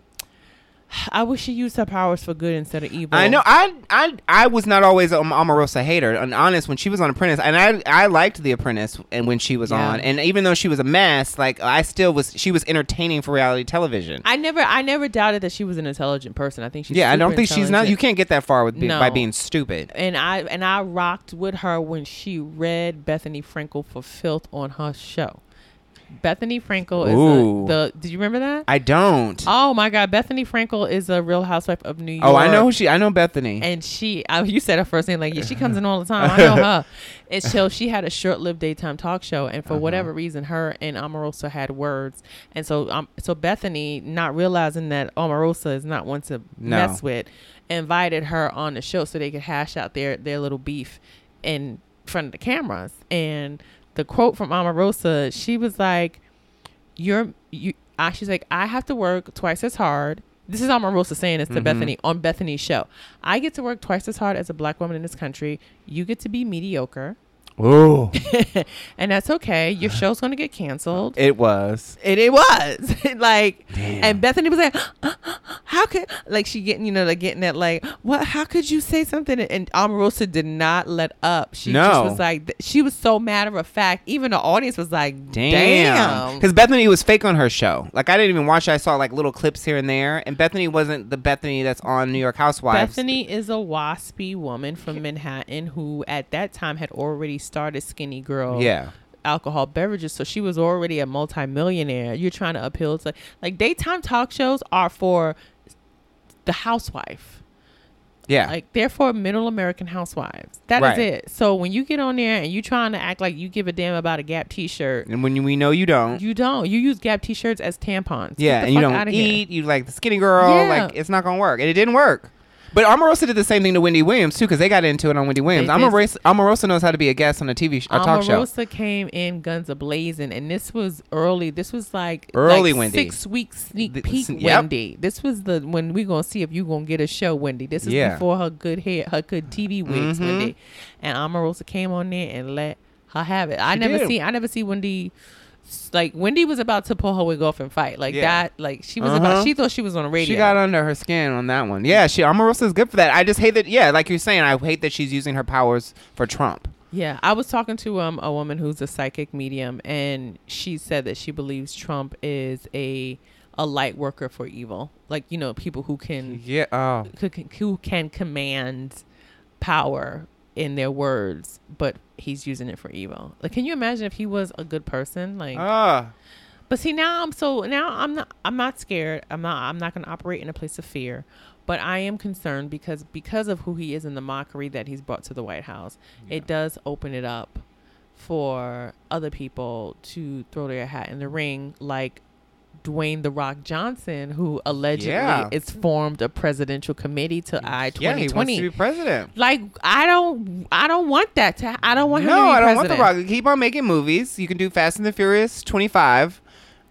I wish she used her powers for good instead of evil.
I know. I I I was not always an Omarosa hater. And honest, when she was on Apprentice, and I I liked The Apprentice, and when she was
Yeah.
on, and even though she was a mess, like I still was. She was entertaining for reality television.
I never I never doubted that she was an intelligent person. I think she's
yeah, I don't think she's not. You can't get that far with be, by being stupid.
and I and I rocked with her when she read Bethenny Frankel for filth on her show. Bethenny Frankel is a, the. Did you remember that?
I don't.
oh my God, Bethenny Frankel is a Real Housewife of New York.
oh, I know who she. I know Bethenny.
And she, I, you said her first name like yeah, she comes in all the time. I [LAUGHS] know her. And so she had a short-lived daytime talk show, and for
Uh-huh.
whatever reason, her and Omarosa had words, and so um, so Bethenny, not realizing that Omarosa is not one to
No.
mess with, invited her on the show so they could hash out their their little beef in front of the cameras. And the quote from Omarosa, she was like, "You're you." I, she's like, "I have to work twice as hard." This is Omarosa saying this to
Mhm.
Bethenny on Bethenny's show. I get to work twice as hard as a black woman in this country. You get to be mediocre.
Ooh, [LAUGHS]
and that's okay. Your uh-huh. show's going to get canceled.
it was.
And it was [LAUGHS] like,
Damn.
and Bethenny was like, [GASPS] "How could like she getting you know like getting that like what? How could you say something?" And Omarosa did not let up. She just was like, she was so matter of fact. Even the audience was like,
Damn.
"Damn."
Because Bethenny was fake on her show. Like I didn't even watch. it. I saw like little clips here and there, and Bethenny wasn't the Bethenny that's on New York Housewives.
Bethenny is a waspy woman from Manhattan who, at that time, had already started Skinnygirl
Yeah.
alcohol beverages, so she was already a multimillionaire. You're trying to appeal to like daytime talk shows are for the housewife.
Yeah.
Like they're for middle American housewives. That is
Right.
it. So when you get on there and you're trying to act like you give a damn about a Gap T-shirt,
and when you, we know you don't.
you don't. You use Gap T-shirts as tampons.
Yeah, and you don't
outta here.
eat. You like the skinny girl.
Yeah.
Like it's not gonna work, and it didn't work. But Omarosa did the same thing to Wendy Williams too, because they got into it on Wendy Williams. Omarosa, Omarosa knows how to be a guest on a TV sh- a talk show.
Omarosa came in guns a blazing, and this was early. This was like
Early
like
Wendy.
six weeks sneak
The-
peek
yep.
Wendy. This was the when we gonna see if you gonna get a show Wendy. This is
Yeah.
before her good hair, her good TV wigs
Mhm.
Wendy, and Omarosa came on there and let her have it. I
She
never
did.
see I never see Wendy. Like Wendy was about to pull her wig off and fight like
Yeah.
that. Like she was
Uh-huh.
about. She thought she was on the radio.
She got under her skin on that one. Yeah, she Omarosa is good for that. I just hate that. Yeah, like you're saying, I hate that she's using her powers for Trump.
Yeah, I was talking to um a woman who's a psychic medium, and she said that she believes Trump is a a light worker for evil, like you know people who can
Yeah. Oh.
who can, who can command power in their words, but he's using it for evil. Like, can you imagine if he was a good person? Like,
Ah.
but see now I'm so now I'm not I'm not scared. I'm not I'm not going to operate in a place of fear. But I am concerned because because of who he is and the mockery that he's brought to the White House, it does open it up for other people to throw their hat in the ring like Dwayne the Rock Johnson, who allegedly
Yeah.
is formed a presidential committee to I
Yeah, he wants to
2020.
be president.
like I don't, I don't want that to. I don't want him
No,
to be
I don't
president.
want the Rock. Keep on making movies. You can do Fast and the Furious 25.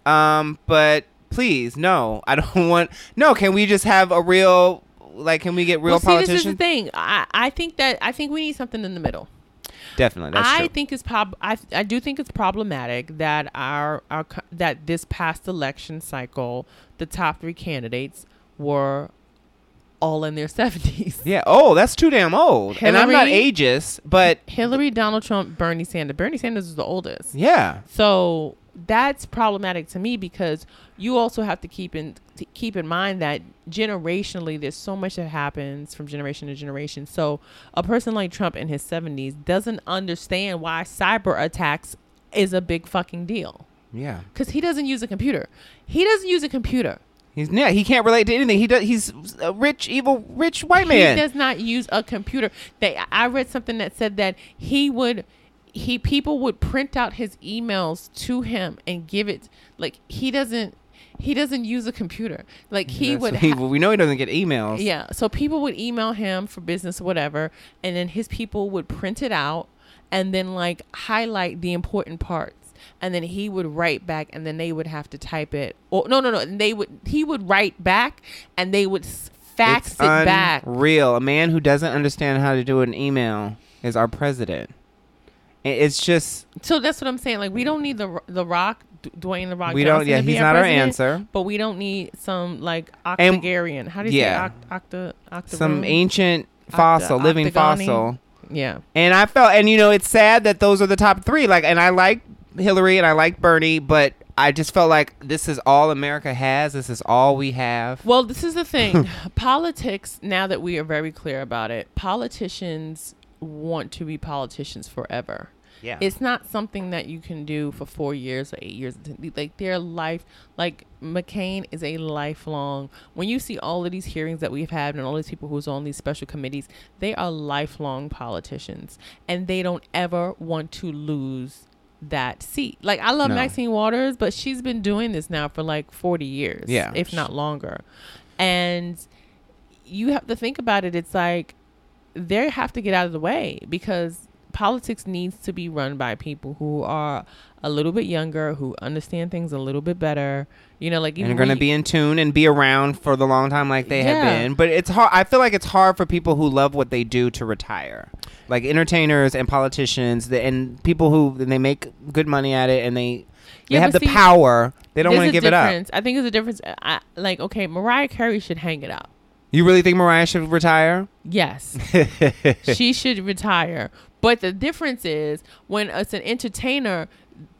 Um, but please, no, I [LAUGHS] don't want. No, can we just have a real? Like, can we get real
well, see, this is the thing. I, I think that I think we need something in the middle.
Definitely, that's
I
true.
think it's prob. I, I do think it's problematic that our our that this past election cycle, the top three candidates were all in their [LAUGHS] seventies.
yeah. Oh, that's too damn old. and I'm not
Hillary-
ageist, but
Hillary, Donald Trump, Bernie Sanders. Bernie Sanders is the oldest.
yeah,
So that's problematic to me because you also have to keep in to keep in mind that generationally there's so much that happens from generation to generation. So a person like Trump in his 70s doesn't understand why cyber attacks is a big fucking deal
yeah.
cuz he doesn't use a computer. He doesn't use a computer.
He's yeah. He can't relate to anything. He does. He's a rich, evil, rich white man.
He does not use a computer. They I read something that said that he would he people would print out his emails to him and give it like he doesn't he doesn't use a computer. Like he
That's-
would
he- [LAUGHS]
ha-
we know he doesn't get emails.
yeah, so people would email him for business or whatever and then his people would print it out and then like highlight the important parts and then he would write back and then they would have to type it or no no no they would he would write back and they would fax
it's
it back
Real. A man who doesn't understand how to do an email is our president. It's just
So that's what I'm saying. Like we don't need the the Rock, D- Dwayne the Rock.
we don't. Yeah, he's not our answer.
But we don't need some like
And-
octagarian. How do you
yeah.
say oct- octa octa
Some ancient
Octa-
fossil, living
octagony.
fossil.
Yeah.
And I felt, and you know, it's sad that those are the top three. Like, and I like Hillary and I like Bernie, but I just felt like this is all America has. This is all we have.
Well, this is the thing. [LAUGHS] Politics. Now that we are very clear about it, politicians want to be politicians forever.
Yeah.
It's not something that you can do for four years or eight years. Like their life, like McCain is a lifelong. When you see all of these hearings that we've had and all these people who's on these special committees, they are lifelong politicians, and they don't ever want to lose that seat. Like I love
No.
Maxine Waters, but she's been doing this now for like forty years,
Yeah.
if not longer, and you have to think about it. It's like they have to get out of the way because politics needs to be run by people who are a little bit younger, who understand things a little bit better. You know, like
and are going to be in tune and be around for the long time like they
Yeah.
have been. But it's hard. I feel like it's hard for people who love what they do to retire, like entertainers and politicians, the, and people who they make good money at it and they they
Yeah,
have the
see,
power. They don't want to give it up.
I think there's a difference. I, like, okay, Mariah Carey should hang it up.
You really think Mariah should retire?
Yes, [LAUGHS] she should retire. But the difference is when it's an entertainer,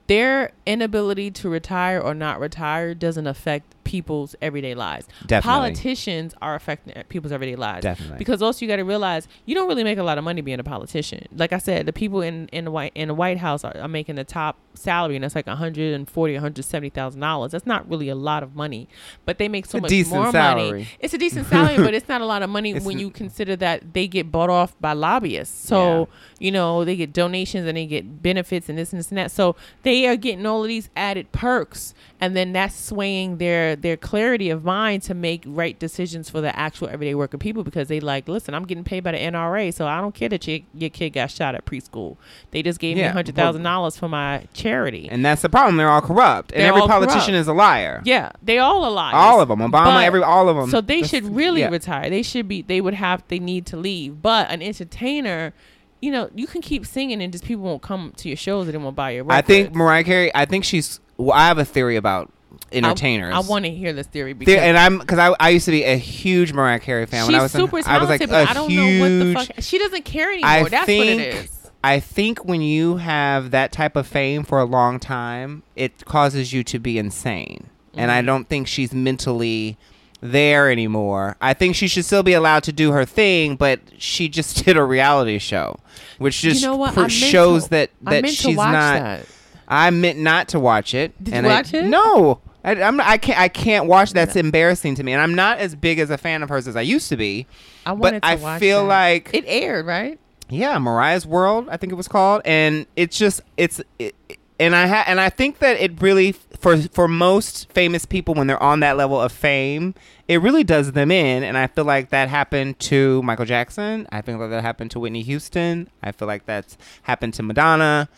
their inability to retire or not retire doesn't affect people's everyday lives.
Definitely.
Politicians are affecting people's everyday lives.
Definitely.
Because also you got to realize you don't really make a lot of money being a politician. Like I said, the people in in the white in the White House are, are making the top salary, and that's like 140, 170 thousand dollars. That's not really a lot of money, but they make so
a
much
decent
more
salary.
money. It's a decent [LAUGHS] salary, but it's not a lot of money
It's
when you consider that they get bought off by lobbyists. So you know they get donations and they get benefits and this and this and that. So they are getting all of these added perks, and then that's swaying their their clarity of mind to make right decisions for the actual everyday working people because they like, listen, I'm getting paid by the NRA, so I don't care that your, your kid got shot at preschool. They just gave me
Yeah,
a hundred thousand dollars for my charity.
And that's the problem. They're all corrupt, and
They're
every politician
corrupt.
is a liar.
yeah, they all are liars.
All of them. Obama,
But-
every all of them.
So they
That's-
should really
yeah.
retire. They should be. They would have. They need to leave. But an entertainer, you know, you can keep singing and just people won't come to your shows and they won't buy your.
I think. Mariah Carey. I think she's. Well, I have a theory about entertainers.
I, want to hear this theory because
There- and I'm because I, I used to be a huge Mariah Carey fan
she's
when I was in-
super
I was like
talented,
a
but I don't
huge.
know what the fuck. She doesn't care anymore.
I
That's
think
what it is.
I think when you have that type of fame for a long time, it causes you to be insane, and
Mm-hmm.
I don't think she's mentally there anymore. I think she should still be allowed to do her thing, but she just [LAUGHS] did a reality show, which just
you know what? I meant
shows
to-
that
I
that
meant
she's
to watch
not.
that.
I meant not to watch it.
Did you
I-
watch it?
No. I, I'm, I can't. I can't watch. That's embarrassing to me, and I'm not as big as a fan of hers as I used to be.
I
But
wanted to
I
watch
feel
that.
like
it aired right.
yeah, Mariah's World, I think it was called, and it's just it's it, and I ha- and I think that it really for for most famous people when they're on that level of fame, it really does them in, and I feel like that happened to Michael Jackson. I think that that happened to Whitney Houston. I feel like that's happened to Madonna,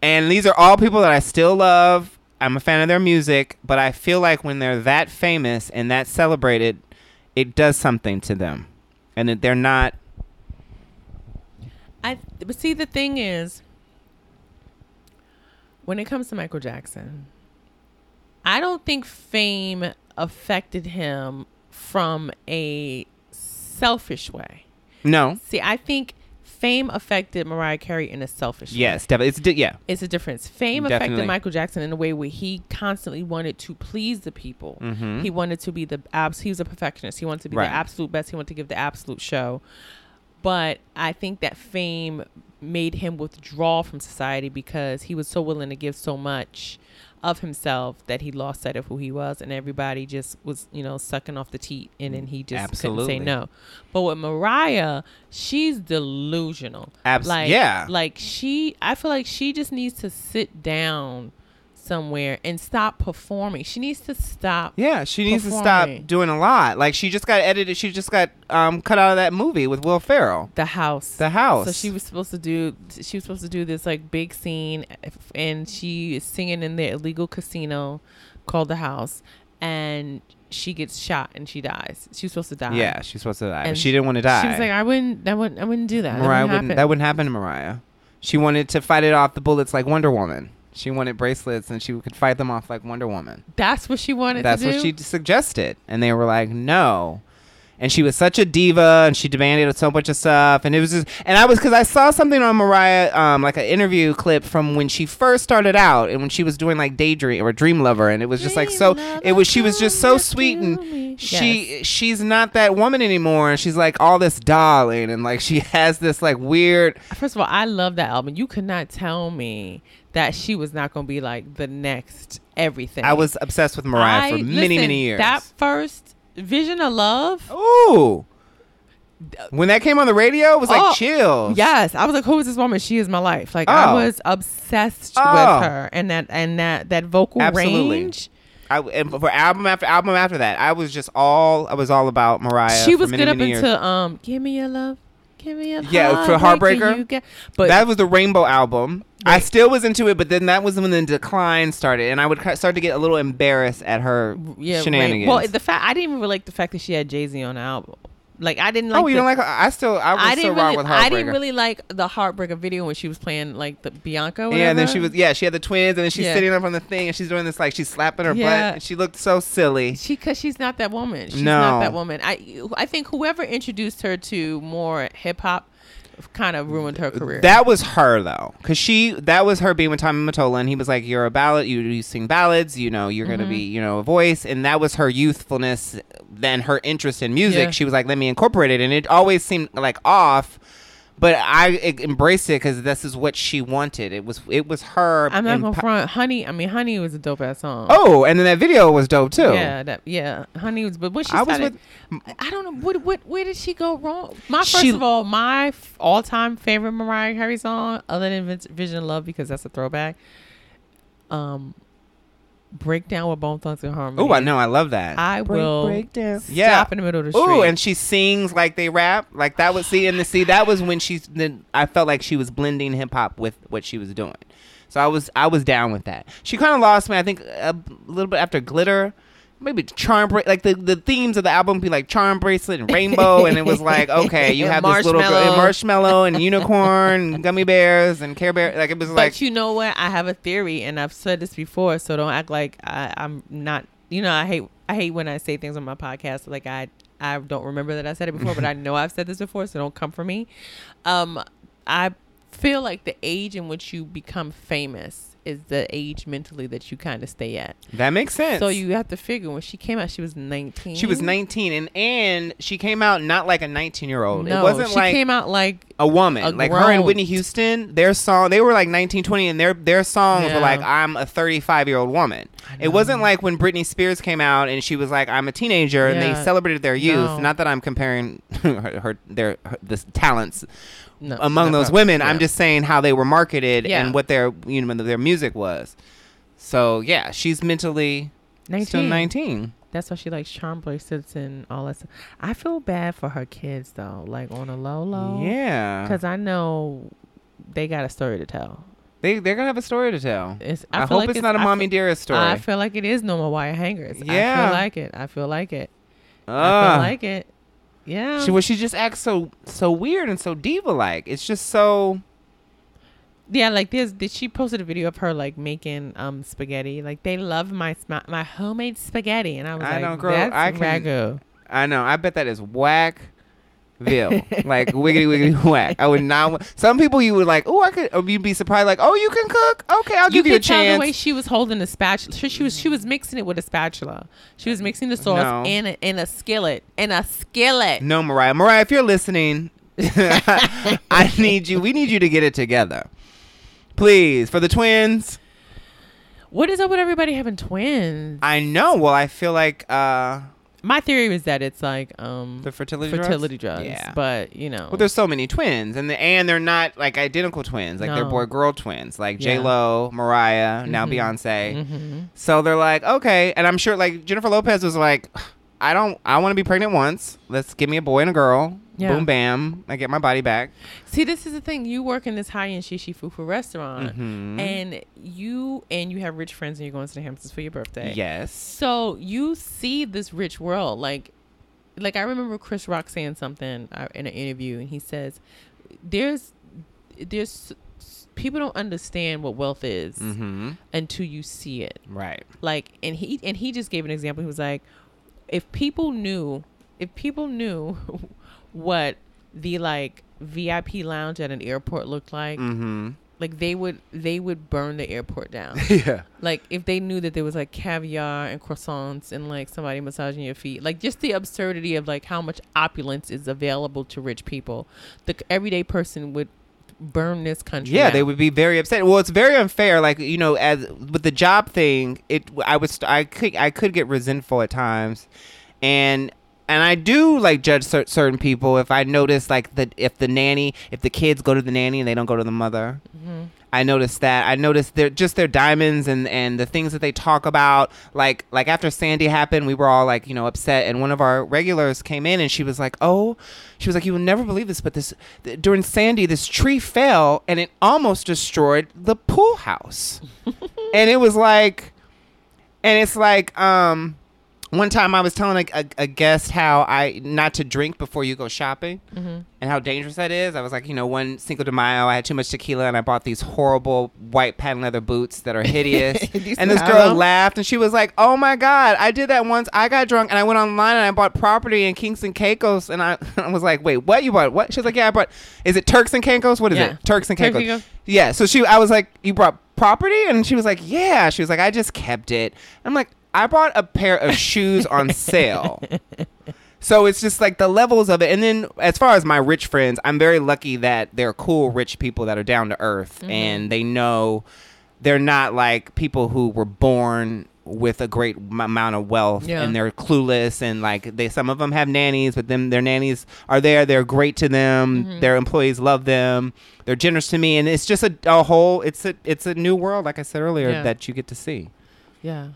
and these are all people that I still love. I'm a fan of their music, but I feel like when they're that famous and that celebrated, it does something to them, and that they're not
I but see the thing is when it comes to Michael Jackson, I don't think fame affected him from a selfish way.
no.
See, I think fame affected Mariah Carey in a selfish way.
Yes, definitely. It's di- yeah.
It's a difference. Fame
Definitely.
affected Michael Jackson in a way where he constantly wanted to please the people.
Mhm.
He wanted to be the abs. He was a perfectionist. He wanted to be
Right.
the absolute best. He wanted to give the absolute show. But I think that fame made him withdraw from society because he was so willing to give so much of himself that he lost sight of who he was, and everybody just was, you know, sucking off the teat, and then he just
Absolutely.
couldn't say no. But with Mariah, she's delusional.
Abs-
like,
yeah.
like she, I feel like she just needs to sit down somewhere and stop performing. She needs to stop.
Yeah, she needs to stop doing a lot. Like she just got edited. She just got um cut out of that movie with Will Ferrell.
The house.
The house.
So she was supposed to do. She was supposed to do this like big scene, and she is singing in the illegal casino called the house, and she gets shot and she dies. She was supposed to die.
Yeah, she's supposed to die,
And
she didn't want to die.
She was like, I wouldn't. That wouldn't. I wouldn't do that.
Mariah
that
wouldn't.
wouldn't
That wouldn't happen to Mariah. She wanted to fight it off the bullets like Wonder Woman. She wanted bracelets and she could fight them off like Wonder Woman.
That's what she wanted
That's
to do.
what she suggested, and they were like, no. And she was such a diva and she demanded so much of stuff. And it was just and i was because i saw something on mariah um like an interview clip from when she first started out and when she was doing like daydream or dream lover. And it was just like so it was she was just so sweet and she she's not that woman anymore. And she's like all this darling and like she [LAUGHS] has this like weird
First of all, I love that album. You could not tell me that she was not going to be like the next everything.
i was obsessed with mariah
I-
for many
listen,
many years.
That first Vision of Love.
Ooh. When that came on the radio, it was like
Oh,
chills.
Yes, I was like, "Who is this woman? She is my life." Like
Oh.
I was obsessed
Oh.
with her and that and that that vocal
Absolutely.
range.
I, and for album after album after that, I was just all I was all about Mariah.
she was
many,
good up
many
into um, "Give Me Your Love." Give me a
Yeah, for
heartbreaker, you get- but
that was the Rainbow album. I still was into it, but then that was when the decline started, and I would start to get a little embarrassed at her
yeah, right.
shenanigans.
Well, the fact I didn't even like the fact that she had Jay Z on the album. Like I didn't like.
oh, you
the,
don't like? her? I still, I was
I didn't really.
with Heartbreaker.
I didn't really like the Heartbreaker video when she was playing like the Bianca.
Yeah, and then she was yeah, she had the twins, and then she's
Yeah.
sitting up on the thing, and she's doing this like she's slapping her
Yeah.
butt, and she looked so silly.
She because she's not that woman. She's
No.
not that woman. I I think whoever introduced her to more hip hop kind of ruined her career.
That was her though, because she that was her being with Tommy Mottola, and he was like, "You're a ballad. You, you sing ballads. You know, you're gonna
Mm-hmm.
be, you know, a voice." And that was her youthfulness. Then her interest in music.
Yeah.
She was like, "Let me incorporate it," and it always seemed like off. But I embraced it because this is what she wanted. It was it was her.
I'm not gonna front. Honey, I mean, Honey was a dope ass song.
Oh, and then that video was dope too.
Yeah, that yeah, Honey was. But what she
I was
started,
with
I don't know what what where did she go wrong? My first
She-
of all, my all time favorite Mariah Carey song, other than Vision of Love, because that's a throwback. Um, Breakdown with Bone Thugs-n-Harmony.
Oh, I know. I love that.
I will break
down.
stop
Yeah.
in the middle of the street.
Ooh, and she sings like they rap. Like that was see, and the see that was when she's. Then I felt like she was blending hip hop with what she was doing. So I was I was down with that. She kind of lost me. I think a little bit after Glitter. Maybe charm bra- like the, the themes of the album be like charm bracelet and rainbow and it was like [LAUGHS] okay you have this little girl,
marshmallow.
and marshmallow [LAUGHS] and unicorn and gummy bears and care bear like it was like
But
like
you know what? I have a theory, and I've said this before, so don't act like I, I'm not. You know, I hate I hate when I say things on my podcast like I I don't remember that I said it before, but I [LAUGHS] know I've said this before, so don't come for me. Um, I feel like the age in which you become famous is the age mentally that you kind of stay at.
that makes sense
So you have to figure when she came out, she was 19.
she was 19 and and she came out not like a 19 year old
No,
it wasn't
she
like
came out like
a woman
A
like her and Whitney Houston their song they were like 19 20 and their their songs
Yeah.
were like I'm a 35 year old woman it wasn't like when Britney Spears came out and she was like I'm a teenager and they celebrated their youth
No.
not that I'm comparing [LAUGHS] her, her their her, the talents
no,
among
no
those
problem.
women I'm just saying how they were marketed
Yeah.
and what their you know their music was so yeah she's mentally
19.
still 19
That's why she likes charm bracelets and all that stuff. I feel bad for her kids though, like on a low low.
yeah
Because I know they got a story to tell.
they they're gonna have a story to tell
It's,
I,
feel
hope
like
it's, not a
I
mommy
feel-
dearest story
I feel like it is no more wire hangers. Yeah, I
Yeah.
feel like it. I feel like it. I
Ah.
feel like it. Yeah.
She well, she just acts so so weird and so diva like. It's just so
yeah, like this. Did she posted a video of her like making um spaghetti? Like they love my my homemade spaghetti, and I was
I
like,
girl,
that's
I can-
ragu.
I know. I bet that is whack. Ville like wiggity wiggity [LAUGHS] whack. I would not. Some people you would like. Oh, I could. Or you'd be surprised. Like, oh, you can cook. Okay, I'll
you
give you a
could tell the way she was holding the spatula. She, she was she was mixing it with a spatula. She was mixing the sauce
No.
in a, in a skillet in a skillet.
No, Mariah. Mariah, if you're listening, [LAUGHS] I need you. We need you to get it together, please. For the twins.
What is up with everybody having twins?
I know. Well, I feel like uh
My theory was that it's like um
the fertility drugs?
fertility drugs,
Yeah.
but you know,
Well, there's so many twins, and the, and they're not like identical twins. Like they're boy girl twins, like
Yeah.
J Lo, Mariah, now
Mhm.
Beyonce.
Mhm.
So they're like, okay, and I'm sure like Jennifer Lopez was like, I don't, I want to be pregnant once. Let's give me a boy and a girl.
Yeah.
Boom, bam, I get my body back.
See, this is the thing. You work in this high end shishi fufu restaurant,
Mhm.
and you and you have rich friends, and you're going to the Hamptons for your birthday.
Yes.
So you see this rich world, like, like I remember Chris Rock saying something uh, in an interview, and he says, "There's, there's, people don't understand what wealth is
Mm-hmm.
until you see it.
Right.
Like, and he and he just gave an example. He was like, if people knew if people knew [LAUGHS] what the like VIP lounge at an airport looked like,
Mm-hmm.
like they would they would burn the airport down. [LAUGHS]
yeah.
like if they knew that there was like caviar and croissants and like somebody massaging your feet, like just the absurdity of like how much opulence is available to rich people, the everyday person would burn this country.
Yeah, they would be very upset. Well, it's very unfair. Like you know, as with the job thing, it I was I could I could get resentful at times, and and I do like judge cer- certain people if I notice like that if the nanny if the kids go to the nanny and they don't go to the mother.
Mm-hmm.
I noticed that. I noticed their just their diamonds and and the things that they talk about. Like like after Sandy happened, we were all like you know upset, and one of our regulars came in and she was like, "Oh, she was like, you will never believe this, but this th- during Sandy, this tree fell and it almost destroyed the pool house." [LAUGHS] and it was like, and it's like um. One time I was telling a, a, a guest how I not to drink before you go shopping
Mm-hmm.
and how dangerous that is. I was like, you know, one Cinco de Mayo, I had too much tequila and I bought these horrible white patent leather boots that are hideous. [LAUGHS] And this girl laughed and she was like, oh my God, I did that once. I got drunk and I went online and I bought property in Kingston Caicos. And I, [LAUGHS] I was like, wait, what? You bought what? She was like, yeah, I bought, is it Turks and Caicos? What is
Yeah.
it? Turks and. Caicos. Yeah. So she, I was like, you brought property? And she was like, yeah. She was like, I just kept it. I'm like, I bought a pair of shoes on sale. [LAUGHS] So it's just like the levels of it. And then as far as my rich friends, I'm very lucky that they're cool rich people that are down to earth
Mm-hmm.
and they know they're not like people who were born with a great m- amount of wealth
Yeah.
and they're clueless and like they some of them have nannies but then their nannies are there they're great to them
Mm-hmm.
their employees love them they're generous to me and it's just a, a whole it's a it's a new world like i said earlier
Yeah.
that you get to see
Yeah.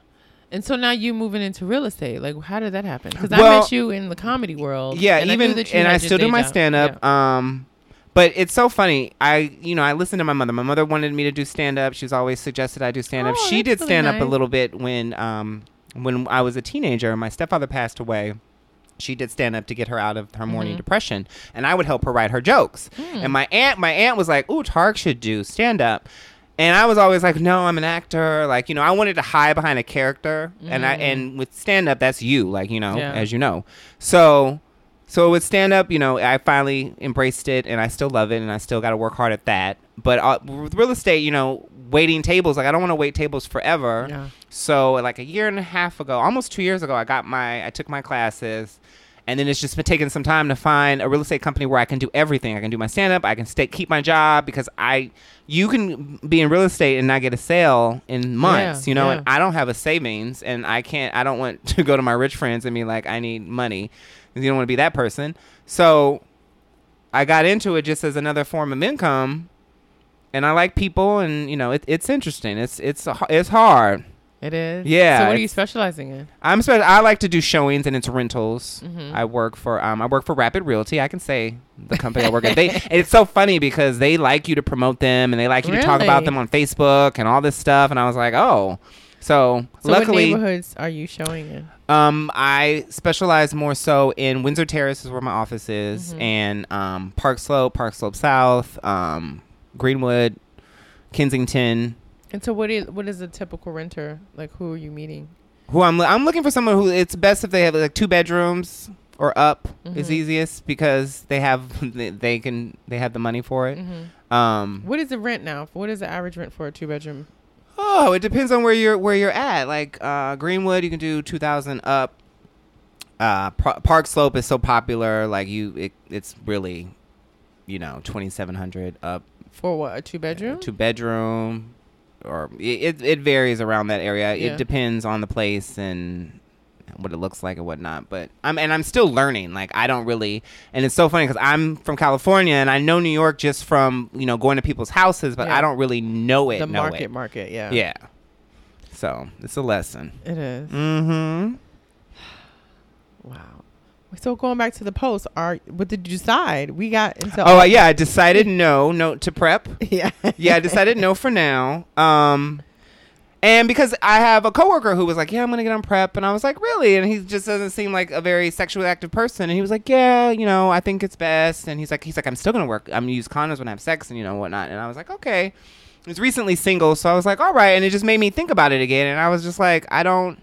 And so now you moving into real estate. Like, how did that happen? Because I met you in the comedy world.
Yeah,
and I
even
that you
and I still do my stand up.
Yeah.
Um but it's so funny. I you know, I listened to my mother. My mother wanted me to do stand up. She's always suggested I do stand up.
Oh,
she did
really
stand up a
nice.
little bit when um when I was a teenager. And my stepfather passed away. She did stand up to get her out of her morning
Mhm.
depression, and I would help her write her jokes.
Hmm.
And my aunt, my aunt was like, "Ooh, Tark should do stand up," and I was always like, "No, I'm an actor." Like, you know, I wanted to hide behind a character, and I and with stand up, that's you, like you know,
Yeah.
as you know. So, so with stand up, you know, I finally embraced it, and I still love it, and I still got to work hard at that. But uh, with real estate, you know, waiting tables, like I don't want to wait tables forever.
Yeah.
So like a year and a half ago, almost two years ago, I got my I took my classes, and then it's just been taking some time to find a real estate company where I can do everything. I can do my stand up, I can stay keep my job because I you can be in real estate and not get a sale in months,
Yeah,
you know,
yeah.
and I don't have a savings and I can't I don't want [LAUGHS] to go to my rich friends and be like I need money. You don't want to be that person. So I got into it just as another form of income. And I like people, and you know it, it's interesting. It's it's it's hard.
It is.
Yeah,
So what are you specializing in?
I'm spe- I like to do showings and it's rentals.
Mhm.
I work for um I work for Rapid Realty. I can say the company I work at. They [LAUGHS] and it's so funny because they like you to promote them and they like you to talk about them on Facebook and all this stuff. And I was like, oh, so,
So what
luckily,
neighborhoods are you showing in?
um, I specialize more so in Windsor Terrace is where my office is,
Mhm.
and um, Park Slope, Park Slope South, um, Greenwood, Kensington.
And so what is what is a typical renter? Like who are you meeting?
who I'm I'm looking for someone who it's best if they have like two bedrooms or up is
Mhm.
easiest because they have [LAUGHS] they, can they have the money for it.
hmm
Um
What is the rent now? What is the average rent for a two bedroom?
oh, it depends on where you're where you're at. Like uh Greenwood you can do 2000 up. Uh Par- Park Slope is so popular like you it, it's really you know 2700 up
For what? A two bedroom?
two bedroom or it it varies around that area.
Yeah.
It depends on the place and what it looks like and whatnot. But I'm and I'm still learning. Like I don't really, and it's so funny because I'm from California and I know New York just from you know going to people's houses, but
Yeah.
I don't really know it.
the
know
market
it.
market, yeah.
Yeah. So it's a lesson.
It is.
Mm-hmm.
Wow. So going back to the post, are what did you decide? We got into
Oh uh, yeah, I decided no, no to PrEP. [LAUGHS]
yeah.
yeah, I decided no for now. Um, and because I have a coworker who was like, "Yeah, I'm gonna get on PrEP," and I was like, "Really?" And he just doesn't seem like a very sexually active person. And he was like, "Yeah, you know, I think it's best." And he's like, "He's like, I'm still gonna work. I'm gonna use condoms when I have sex and you know whatnot." And I was like, "Okay." He was recently single, so I was like, "All right." And it just made me think about it again. And I was just like, "I don't."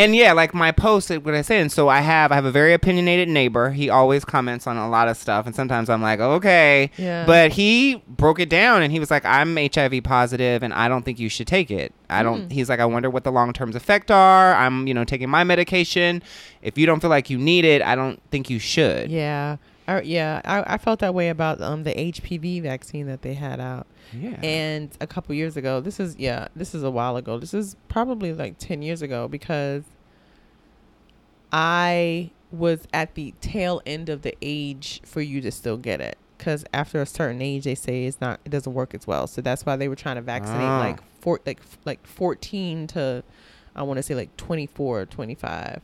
And yeah, like my post, what I said. And so I have, I have a very opinionated neighbor. He always comments on a lot of stuff, and sometimes I'm like, okay.
Yeah.
But he broke it down, and he was like, I'm HIV positive, and I don't think you should take it. I don't.
Mm.
He's like, I wonder what the long term effect are. I'm, you know, taking my medication. If you don't feel like you need it, I don't think you should.
Yeah. I, yeah, I, I felt that way about um the HPV vaccine that they had out.
Yeah.
And a couple years ago, this is yeah, this is a while ago. This is probably like 10 years ago because I was at the tail end of the age for you to still get it cuz after a certain age they say it's not it doesn't work as well. So that's why they were trying to vaccinate
Ah.
like four like like 14 to I want to say like 24 or 25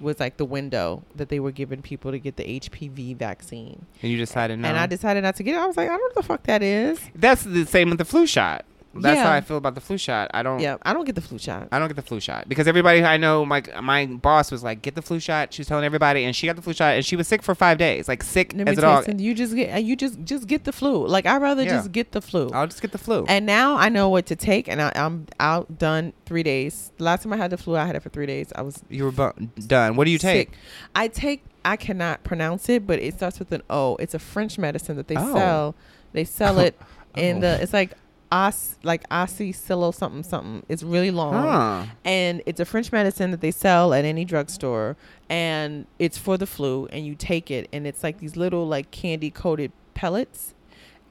was like the window that they were giving people to get the HPV vaccine.
and you decided no.
And I decided not to get it. I was like, I don't know what the fuck that is.
That's the same with the flu shot. That's how I feel about the flu shot. I don't.
Yeah, I don't get the flu shot.
I don't get the flu shot because everybody I know, my my boss was like, "Get the flu shot." She was telling everybody, and she got the flu shot, and she was sick for five days, like sick
Let
as a
you
dog.
you just get uh, you just just get the flu. Like I'd rather
Yeah.
just get the flu.
I'll just get the flu.
and now I know what to take, and I, I'm out done three days. Last time I had the flu, I had it for three days. I was
you were bu- done. What do you take?
sick. I take I cannot pronounce it, but it starts with an O. It's a French medicine that they
Oh.
sell. They sell it [LAUGHS] in
Oh.
the. It's like os like oxycillo something something. It's really long.
Huh.
and it's a French medicine that they sell at any drugstore, and it's for the flu, and you take it, and it's like these little like candy coated pellets,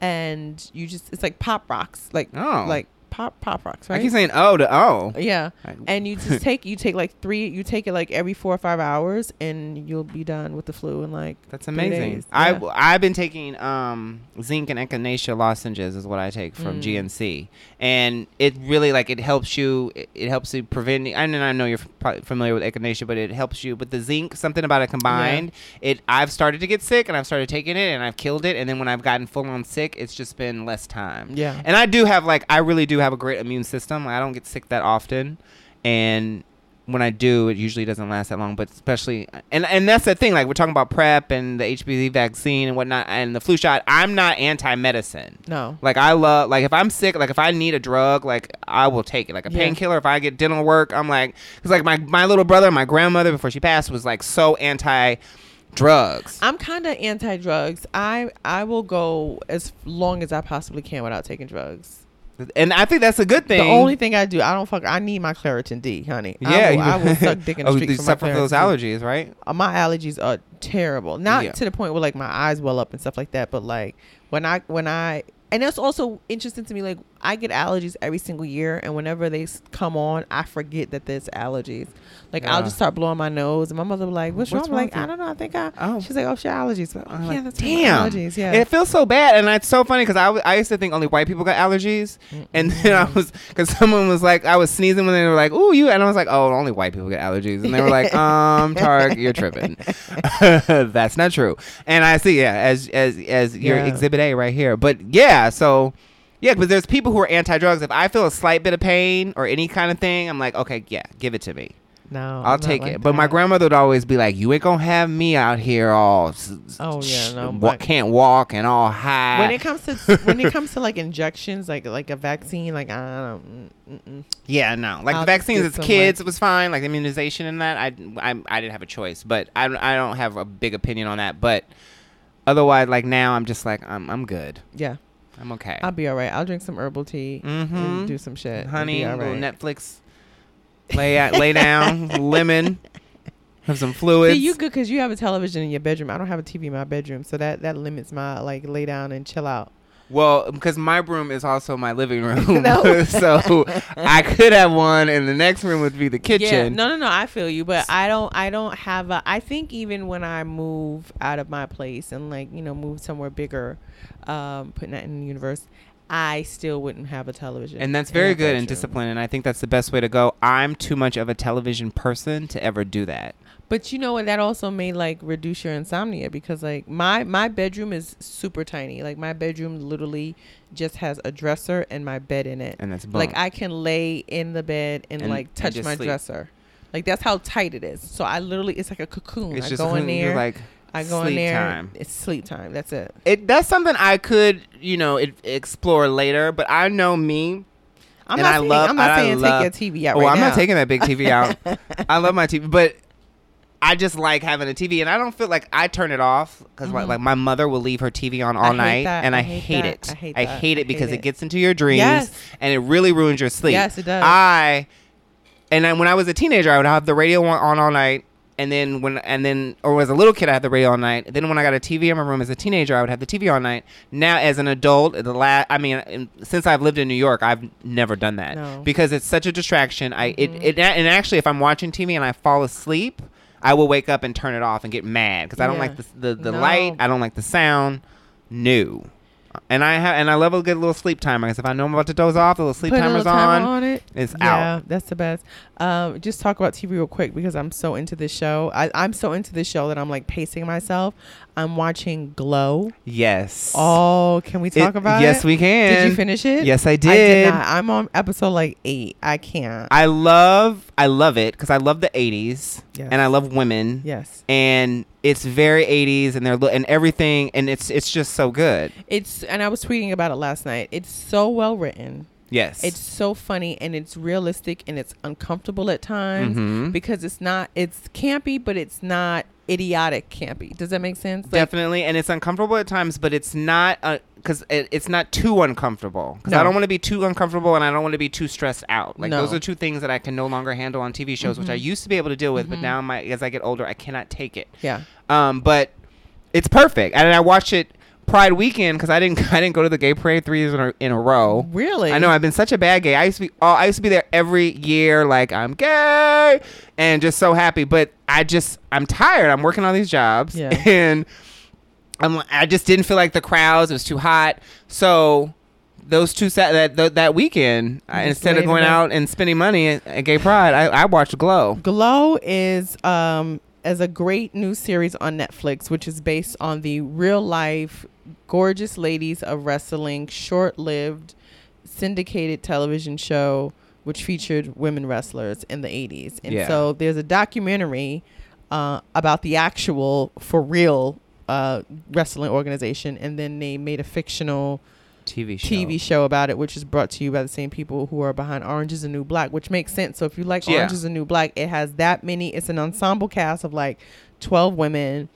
and you just it's like pop rocks, like
Oh.
like pop pop rocks,
I keep saying oh to oh.
yeah, and you just [LAUGHS] take you take like three, you take it like every four or five hours, and you'll be done with the flu in like
That's amazing. I
Yeah.
I've been taking um zinc and echinacea lozenges is what I take from
Mm.
GNC, and it really like it helps you. It, it helps you prevent. I know I know you're probably familiar with echinacea, but it helps you. But the zinc, something about it combined, it I've started to get sick, and I've started taking it, and I've killed it, and then when I've gotten full on sick, it's just been less time.
yeah.
And I do have like I really do have a great immune system. I don't get sick that often, and when I do, it usually doesn't last that long. But especially, and and that's the thing. Like we're talking about PrEP and the HPV vaccine and whatnot, and the flu shot. I'm not anti-medicine.
no.
Like I love, like if I'm sick, like if I need a drug, like I will take it. Like a
Yeah.
painkiller. If I get dental work, I'm like, because like my my little brother, my grandmother before she passed was like so anti drugs.
I'm kind of anti drugs. I I will go as long as I possibly can without taking drugs.
And I think that's a good thing.
The only thing I do, I don't fuck. I need my Claritin D, honey.
yeah,
I will, I [LAUGHS] will suck dick in the
oh,
street for my
those
D.
allergies, right?
Uh, my allergies are terrible. Not
Yeah.
to the point where like my eyes well up and stuff like that, but like when I when I and that's also interesting to me. Like I get allergies every single year, and whenever they come on, I forget that there's allergies. Like I'll just start blowing my nose, and my mother will be like, "What's,
What's
wrong?" I'm
wrong
like, "I don't know. I think I."
Oh.
She's like, "Oh, she allergies." But,
I'm
yeah, that's
damn.
allergies. Yeah.
It feels so bad, and it's so funny because I, w- I used to think only white people got allergies, and then I was because someone was like I was sneezing when they were like, "Ooh, you," and I was like, "Oh, only white people get allergies," and they were like, "Um, [LAUGHS] Tarek, you're tripping. [LAUGHS] That's not true." And I see, yeah, as as as your
Yeah.
Exhibit A right here, but yeah, so. Yeah, but there's people who are anti-drugs. If I feel a slight bit of pain or any kind of thing, I'm like, okay, yeah, give it to me.
no, I'm
I'll
not
take
like
it. But my grandmother would always be like, "You ain't gonna have me out here all
Oh, yeah, no,
wa- can't walk and all high."
when it comes to when it comes to like [LAUGHS] injections, like like a vaccine, like I don't. mm, mm, mm.
yeah, no, like
I'll
vaccines as kids, it was fine. Like immunization and that, I, I I didn't have a choice. But I don't- I don't have a big opinion on that. But otherwise, like now, I'm just like I'm I'm good.
Yeah,
I'm okay.
I'll be all right. I'll drink some herbal tea
mm-hmm.
and do some shit.
Honey,
be
little
right.
Netflix. Lay out, lay down, [LAUGHS] lemon, have some fluids.
See, you good because you have a television in your bedroom. I don't have a TV in my bedroom, so that that limits my like lay down and chill out.
Well, because my room is also my living room, [LAUGHS]
No. [LAUGHS]
so I could have one, and the next room would be the
Yeah,
kitchen.
no, no, no. I feel you, but I don't. I don't have. A, I think even when I move out of my place and like you know move somewhere bigger, um, putting that in the universe, I still wouldn't have a television.
And that's very good and disciplined, and I think that's the best way to go. I'm too much of a television person to ever do that.
But you know what? That also may like reduce your insomnia because like my my bedroom is super tiny. Like my bedroom literally just has a dresser and my bed in it.
And that's boom.
Like I can lay in the bed and,
And-
like touch
just
my
sleep.
dresser. Like that's how tight it is. So I literally it's like a cocoon.
it's
I
just
go in there.
like
I go in
sleep
there.
time.
It's sleep time. That's it.
it. That's something I could, you know, it, explore later. But I know me.
I'm
And
not
I
saying,
love-
I'm not
and I
saying
love-
take your TV out
Oh,
right
I'm
now.
not taking that big TV out. [LAUGHS] I love my TV, but I just like having a TV, and I don't feel like I turn it off because
Mhm.
like my mother will leave her TV on all night,
that.
and
I
I,
hate
hate, it.
I hate
I hate it because
hate
it
it.
gets into your dreams,
Yes.
and it really ruins your sleep.
Yes, it does.
I and then when I was a teenager, I would have the radio on, on all night. And then when and then or as a little kid, I had the radio all night. Then when I got a TV in my room as a teenager, I would have the TV all night. Now as an adult, the last I mean, in, since I've lived in New York, I've never done that
No.
because it's such a distraction. I
Mhm.
it, it and actually, if I'm watching TV and I fall asleep, I will wake up and turn it off and get mad because I don't
Yeah.
like the the, the
No.
light. I don't like the sound. No. And I have and I love a good little sleep timer because if I know I'm about to doze off, the little sleep
Put a
timer's
little timer
on.
on it.
It's
Yeah,
out.
that's the best. Um, just talk about TV real quick because I'm so into this show. I, I'm so into this show that I'm like pacing myself. I'm watching Glow.
Yes.
Oh, can we talk
It-
about
yes,
it?
Yes, we can.
Did you finish it?
Yes, I
I
did.
did not. I'm on episode like eight. I can't.
I love I love it because I love the '80s
Yes.
and I love women.
yes.
And it's very '80s and they're lo- and everything and it's it's just so good.
It's and I was tweeting about it last night. It's so well written.
Yes.
It's so funny and it's realistic and it's uncomfortable at times
Mhm.
because it's not it's campy but it's not idiotic campy. Does that make sense? Like,
definitely and it's uncomfortable at times, but it's not because it, it's not too uncomfortable. Because
No.
I don't want to be too uncomfortable and I don't want to be too stressed out. Like
No.
those are two things that I can no longer handle on TV shows, which I
Mhm.
used to be able to deal with, but
Mhm.
now my as I get older, I cannot take it.
Yeah.
Um, but it's perfect, and I watch it Pride weekend because I didn't [LAUGHS] I didn't go to the gay parade three years in a, in a row.
Really?
I know I've been such a bad gay. I used to be oh, I used to be there every year, like I'm gay, and just so happy. But I just I'm tired. I'm working all these jobs,
Yeah. [LAUGHS]
and I'm I just didn't feel like the crowds. It was too hot, so. Those two sat that that, that weekend, I, instead of going out and spending money at, at Gay Pride, I, I watched Glow.
Glow is um as a great new series on Netflix, which is based on the real life gorgeous ladies of wrestling, short lived syndicated television show which featured women wrestlers in the 80s. And
Yeah.
so there's a documentary uh, about the actual for real uh, wrestling organization and then they made a fictional
TV show.
TV show about it, which is brought to you by the same people who are behind Orange is the New Black, which makes sense. So if you like
Yeah.
Orange is the New Black, it has that many. It's an ensemble cast of like twelve women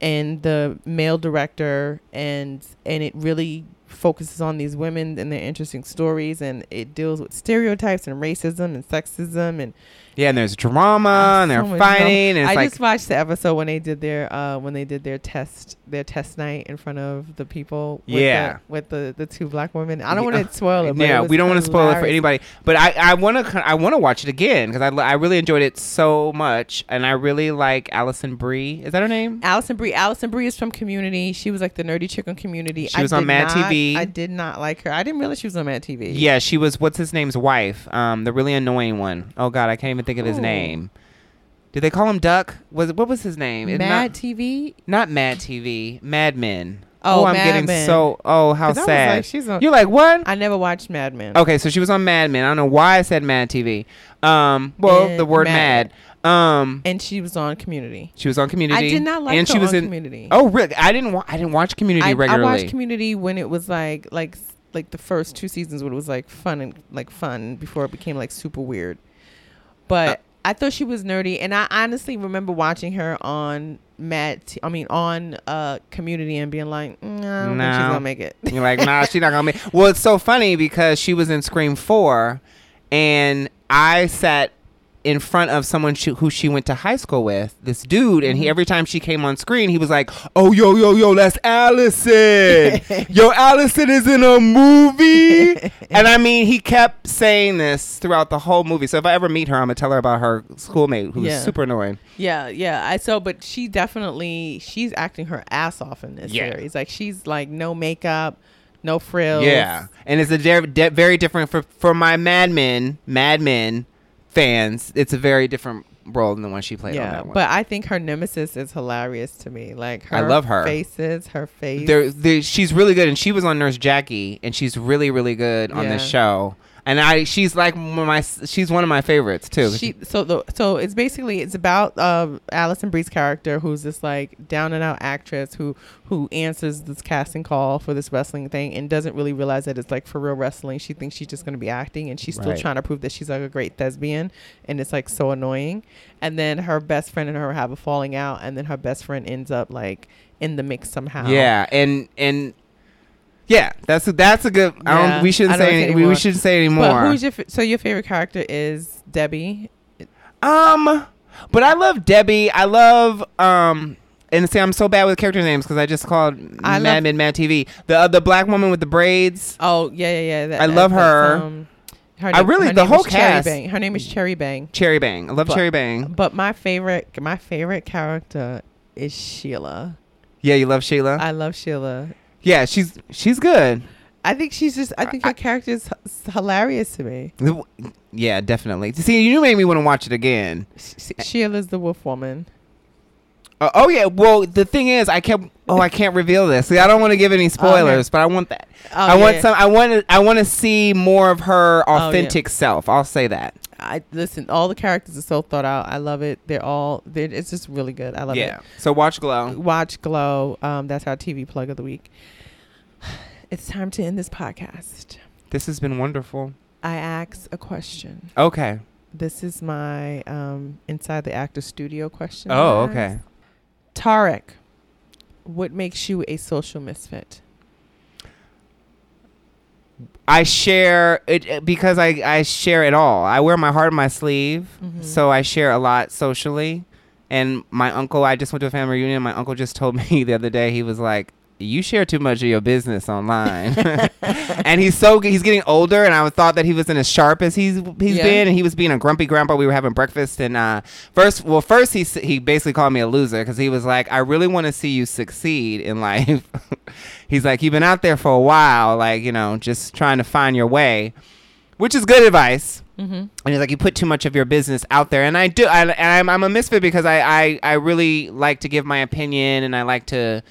and the male director, and and it really focuses on these women and their interesting stories, and it deals with stereotypes and racism and sexism and
Yeah, and there's drama, and they're
so
fighting, and it's
I
like
just watched the episode when they did their uh when they did their test their test night in front of the people. With
Yeah.
the, with the the two black women. I don't
Yeah.
want to spoil it.
Yeah,
it
we don't want to spoil it for anybody. But I, I want to I want to watch it again because I, I really enjoyed it so much, and I really like Alison Brie. Is that her name?
Alison Brie. Alison Brie is from Community. She was like the nerdy chick on Community.
She was on Mad
not-
TV.
I did not like her. I didn't realize she was on Mad TV.
Yeah, she was. What's his name's wife? Um, the really annoying one. Oh God, I can't even think of his
Who?
name. Did they call him Duck? Was what was his name? It's
Mad
not,
TV.
not Mad TV. Mad Men.
Oh,
I'm
Mad
getting
Men.
so. Oh, how
'Cause I was
sad.
like, she's on.
You're like what?
I never watched Mad Men.
Okay, so she was on Mad Men. I don't know why I said Mad TV. Um, well,
And
the word
Mad.
mad. Um,
And she was on Community.
she was on Community.
I did not like
and
her
she was
on
in.
Community.
Oh, really? I didn't. Wa- I didn't watch Community
I, I
regularly.
watched Community when it was like like like the first two seasons when it was like fun and like fun before it became like super weird. But
Uh,
I thought she was nerdy, and I honestly remember watching her on Mad. T- I mean, on uh Community, and being like, mm, I don't think she's gonna make it. [LAUGHS]
You're like, nah, she's not gonna make. Well, it's so funny because she was in Scream Four, and I sat in front of someone she, who she went to high school with, this dude, and he
Mhm.
every time she came on screen, he was like, "Oh, yo, yo, yo, that's Alison. [LAUGHS] yo, Alison is in a movie." [LAUGHS] and I mean, he kept saying this throughout the whole movie. So if I ever meet her, I'm gonna tell her about her schoolmate who's
Yeah.
super annoying.
Yeah, yeah. I so, but she definitely she's acting her ass off in this
Yeah.
series. Like she's like no makeup, no frills.
Yeah, and it's a de- de- very different for for my Mad Men, Mad Men fans. It's a very different role than the one she played on that one.
But I think her nemesis is hilarious to me. Like her
I love her.
faces, her face.
They're, they she's really good, and she was on Nurse Jackie, and she's really really good on this show. And I she's like one of my she's one of my favorites too.
She so the so it's basically it's about um Alison Brie's character who's this like down and out actress who who answers this casting call for this wrestling thing and doesn't really realize that it's like for real wrestling. She thinks she's just gonna be acting and she's still
Right.
trying to prove that she's like a great thespian and it's like so annoying. And then her best friend and her have a falling out and then her best friend ends up like in the mix somehow.
Yeah, and and yeah, that's a, that's a good. I don't. We shouldn't
don't
say. Any, we, we shouldn't say anymore.
But who's your so your favorite character is Debbie?
Um, but I love Debbie. I love um. And see, I'm so bad with character names because I just called
I
Mad
love-
Men Mad TV. The uh, the black woman with the braids.
Oh yeah yeah yeah. That,
I love
that's,
her.
Um, her
I really- the whole
Cherry
cast-
Bang. Her name is Cherry Bang.
Cherry Bang. I love
But-
Cherry Bang.
But my favorite, my favorite character is Sheila.
Yeah, you love Sheila.
I love Sheila.
Yeah, she's she's good.
I think she's just. I think her character is h- hilarious to me.
Yeah, definitely. See, you made me want to watch it again.
Sh- Sheila's the wolf woman.
Uh, oh yeah. Well, the thing is, I kept. Oh, I can't reveal this. See, I don't want to give any spoilers, but I want that.
Oh,
I want
yeah.
some. I want. to I want to see more of her
Oh,
authentic self. I'll say that.
I listen. All the characters are so thought out. I love it. They're all. They're, it's just really good. I love it.
yeah. So watch Glow.
Watch Glow. Um, that's our TV plug of the week. It's time to end this podcast.
This has been wonderful.
I ask a question.
Okay.
This is my um, inside the actor studio question.
Oh, okay.
Tarik, what makes you a social misfit?
I share it it- because I I share it all. I wear my heart on my sleeve,
Mhm.
so I share a lot socially. And my uncle, I just went to a family reunion. My uncle just told [LAUGHS] me the other day. He was like, "You share too much of your business online." [LAUGHS] and he's so he's getting older, and I thought that he wasn't as sharp as he's he's
Yeah.
been, and he was being a grumpy grandpa. We were having breakfast, and uh, first, well, first he he basically called me a loser because he was like, "I really want to see you succeed in [LAUGHS] life." he's like, "You've been out there for a while, like you know, just trying to find your way," which is good advice.
Mm-hmm.
And he's like, you put too much of your business out there, and I do. I, and I'm, I'm a misfit because I, I, I really like to give my opinion, and I like to,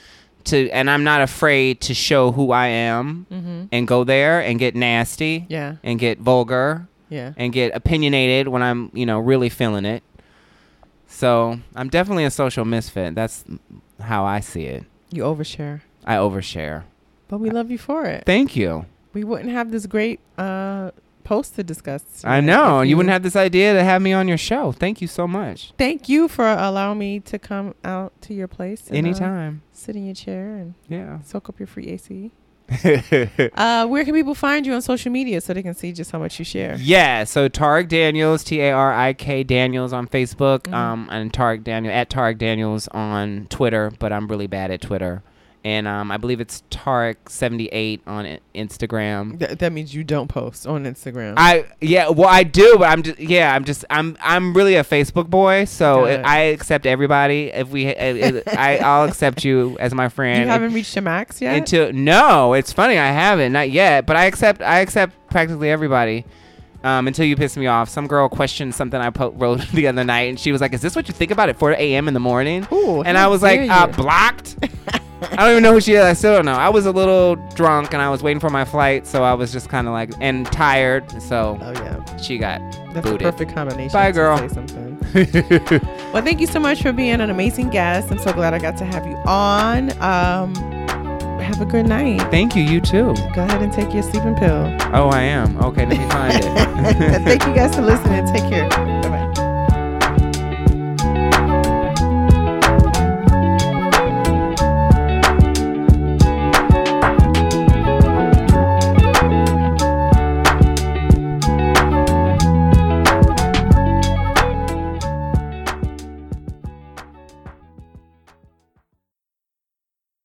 to, and I'm not afraid to show who I am,
Mm-hmm.
and go there and get nasty,
Yeah.
and get vulgar,
Yeah.
and get opinionated when I'm, you know, really feeling it. So I'm definitely a social misfit. That's how I see it.
You overshare,
I overshare.
but we love you for it.
Thank you.
we wouldn't have this great uh, post to discuss.
I know
if
you wouldn't have this idea to have me on your show. Thank you so much.
Thank you for allowing me to come out to your place. and, uh,
Anytime.
sit in your chair and
Yeah.
soak up your free AC. [LAUGHS] Uh, where can people find you on social media so they can see just how much you share?
Yeah, so Tarik Daniels, T A R I K Daniels on Facebook,
Mhm.
um, and Tarik Daniel at Tarik Daniels on Twitter, but I'm really bad at Twitter. And um, I believe it's Tarik78 on Instagram.
Th- that means you don't post on Instagram.
I yeah, well I do, but I'm just yeah, I'm just I'm I'm really a Facebook boy, so it. I accept everybody. If we, it, it, I I'll accept you as my friend.
you haven't reached your max yet.
Until no, it's funny I haven't not yet, but I accept I accept practically everybody. Um, until you piss me off. Some girl questioned something I po- wrote [LAUGHS] the other night, and she was like, "Is this what you think about at 4 a.m. in the morning?"
Ooh,
and I was like, uh, "Blocked." [LAUGHS] I don't even know who she is. I still don't know. I was a little drunk, and I was waiting for my flight, so I was just kind of like and tired. So
oh yeah,
she got
that's
booted.
a perfect combination.
Bye, girl.
Say something. [LAUGHS] well, thank you so much for being an amazing guest. I'm so glad I got to have you on. Um, have a good night.
Thank you. You too.
Go ahead and take your sleeping pill.
Oh, I am. Okay, let me find it. [LAUGHS]
Thank you guys for listening. Take care.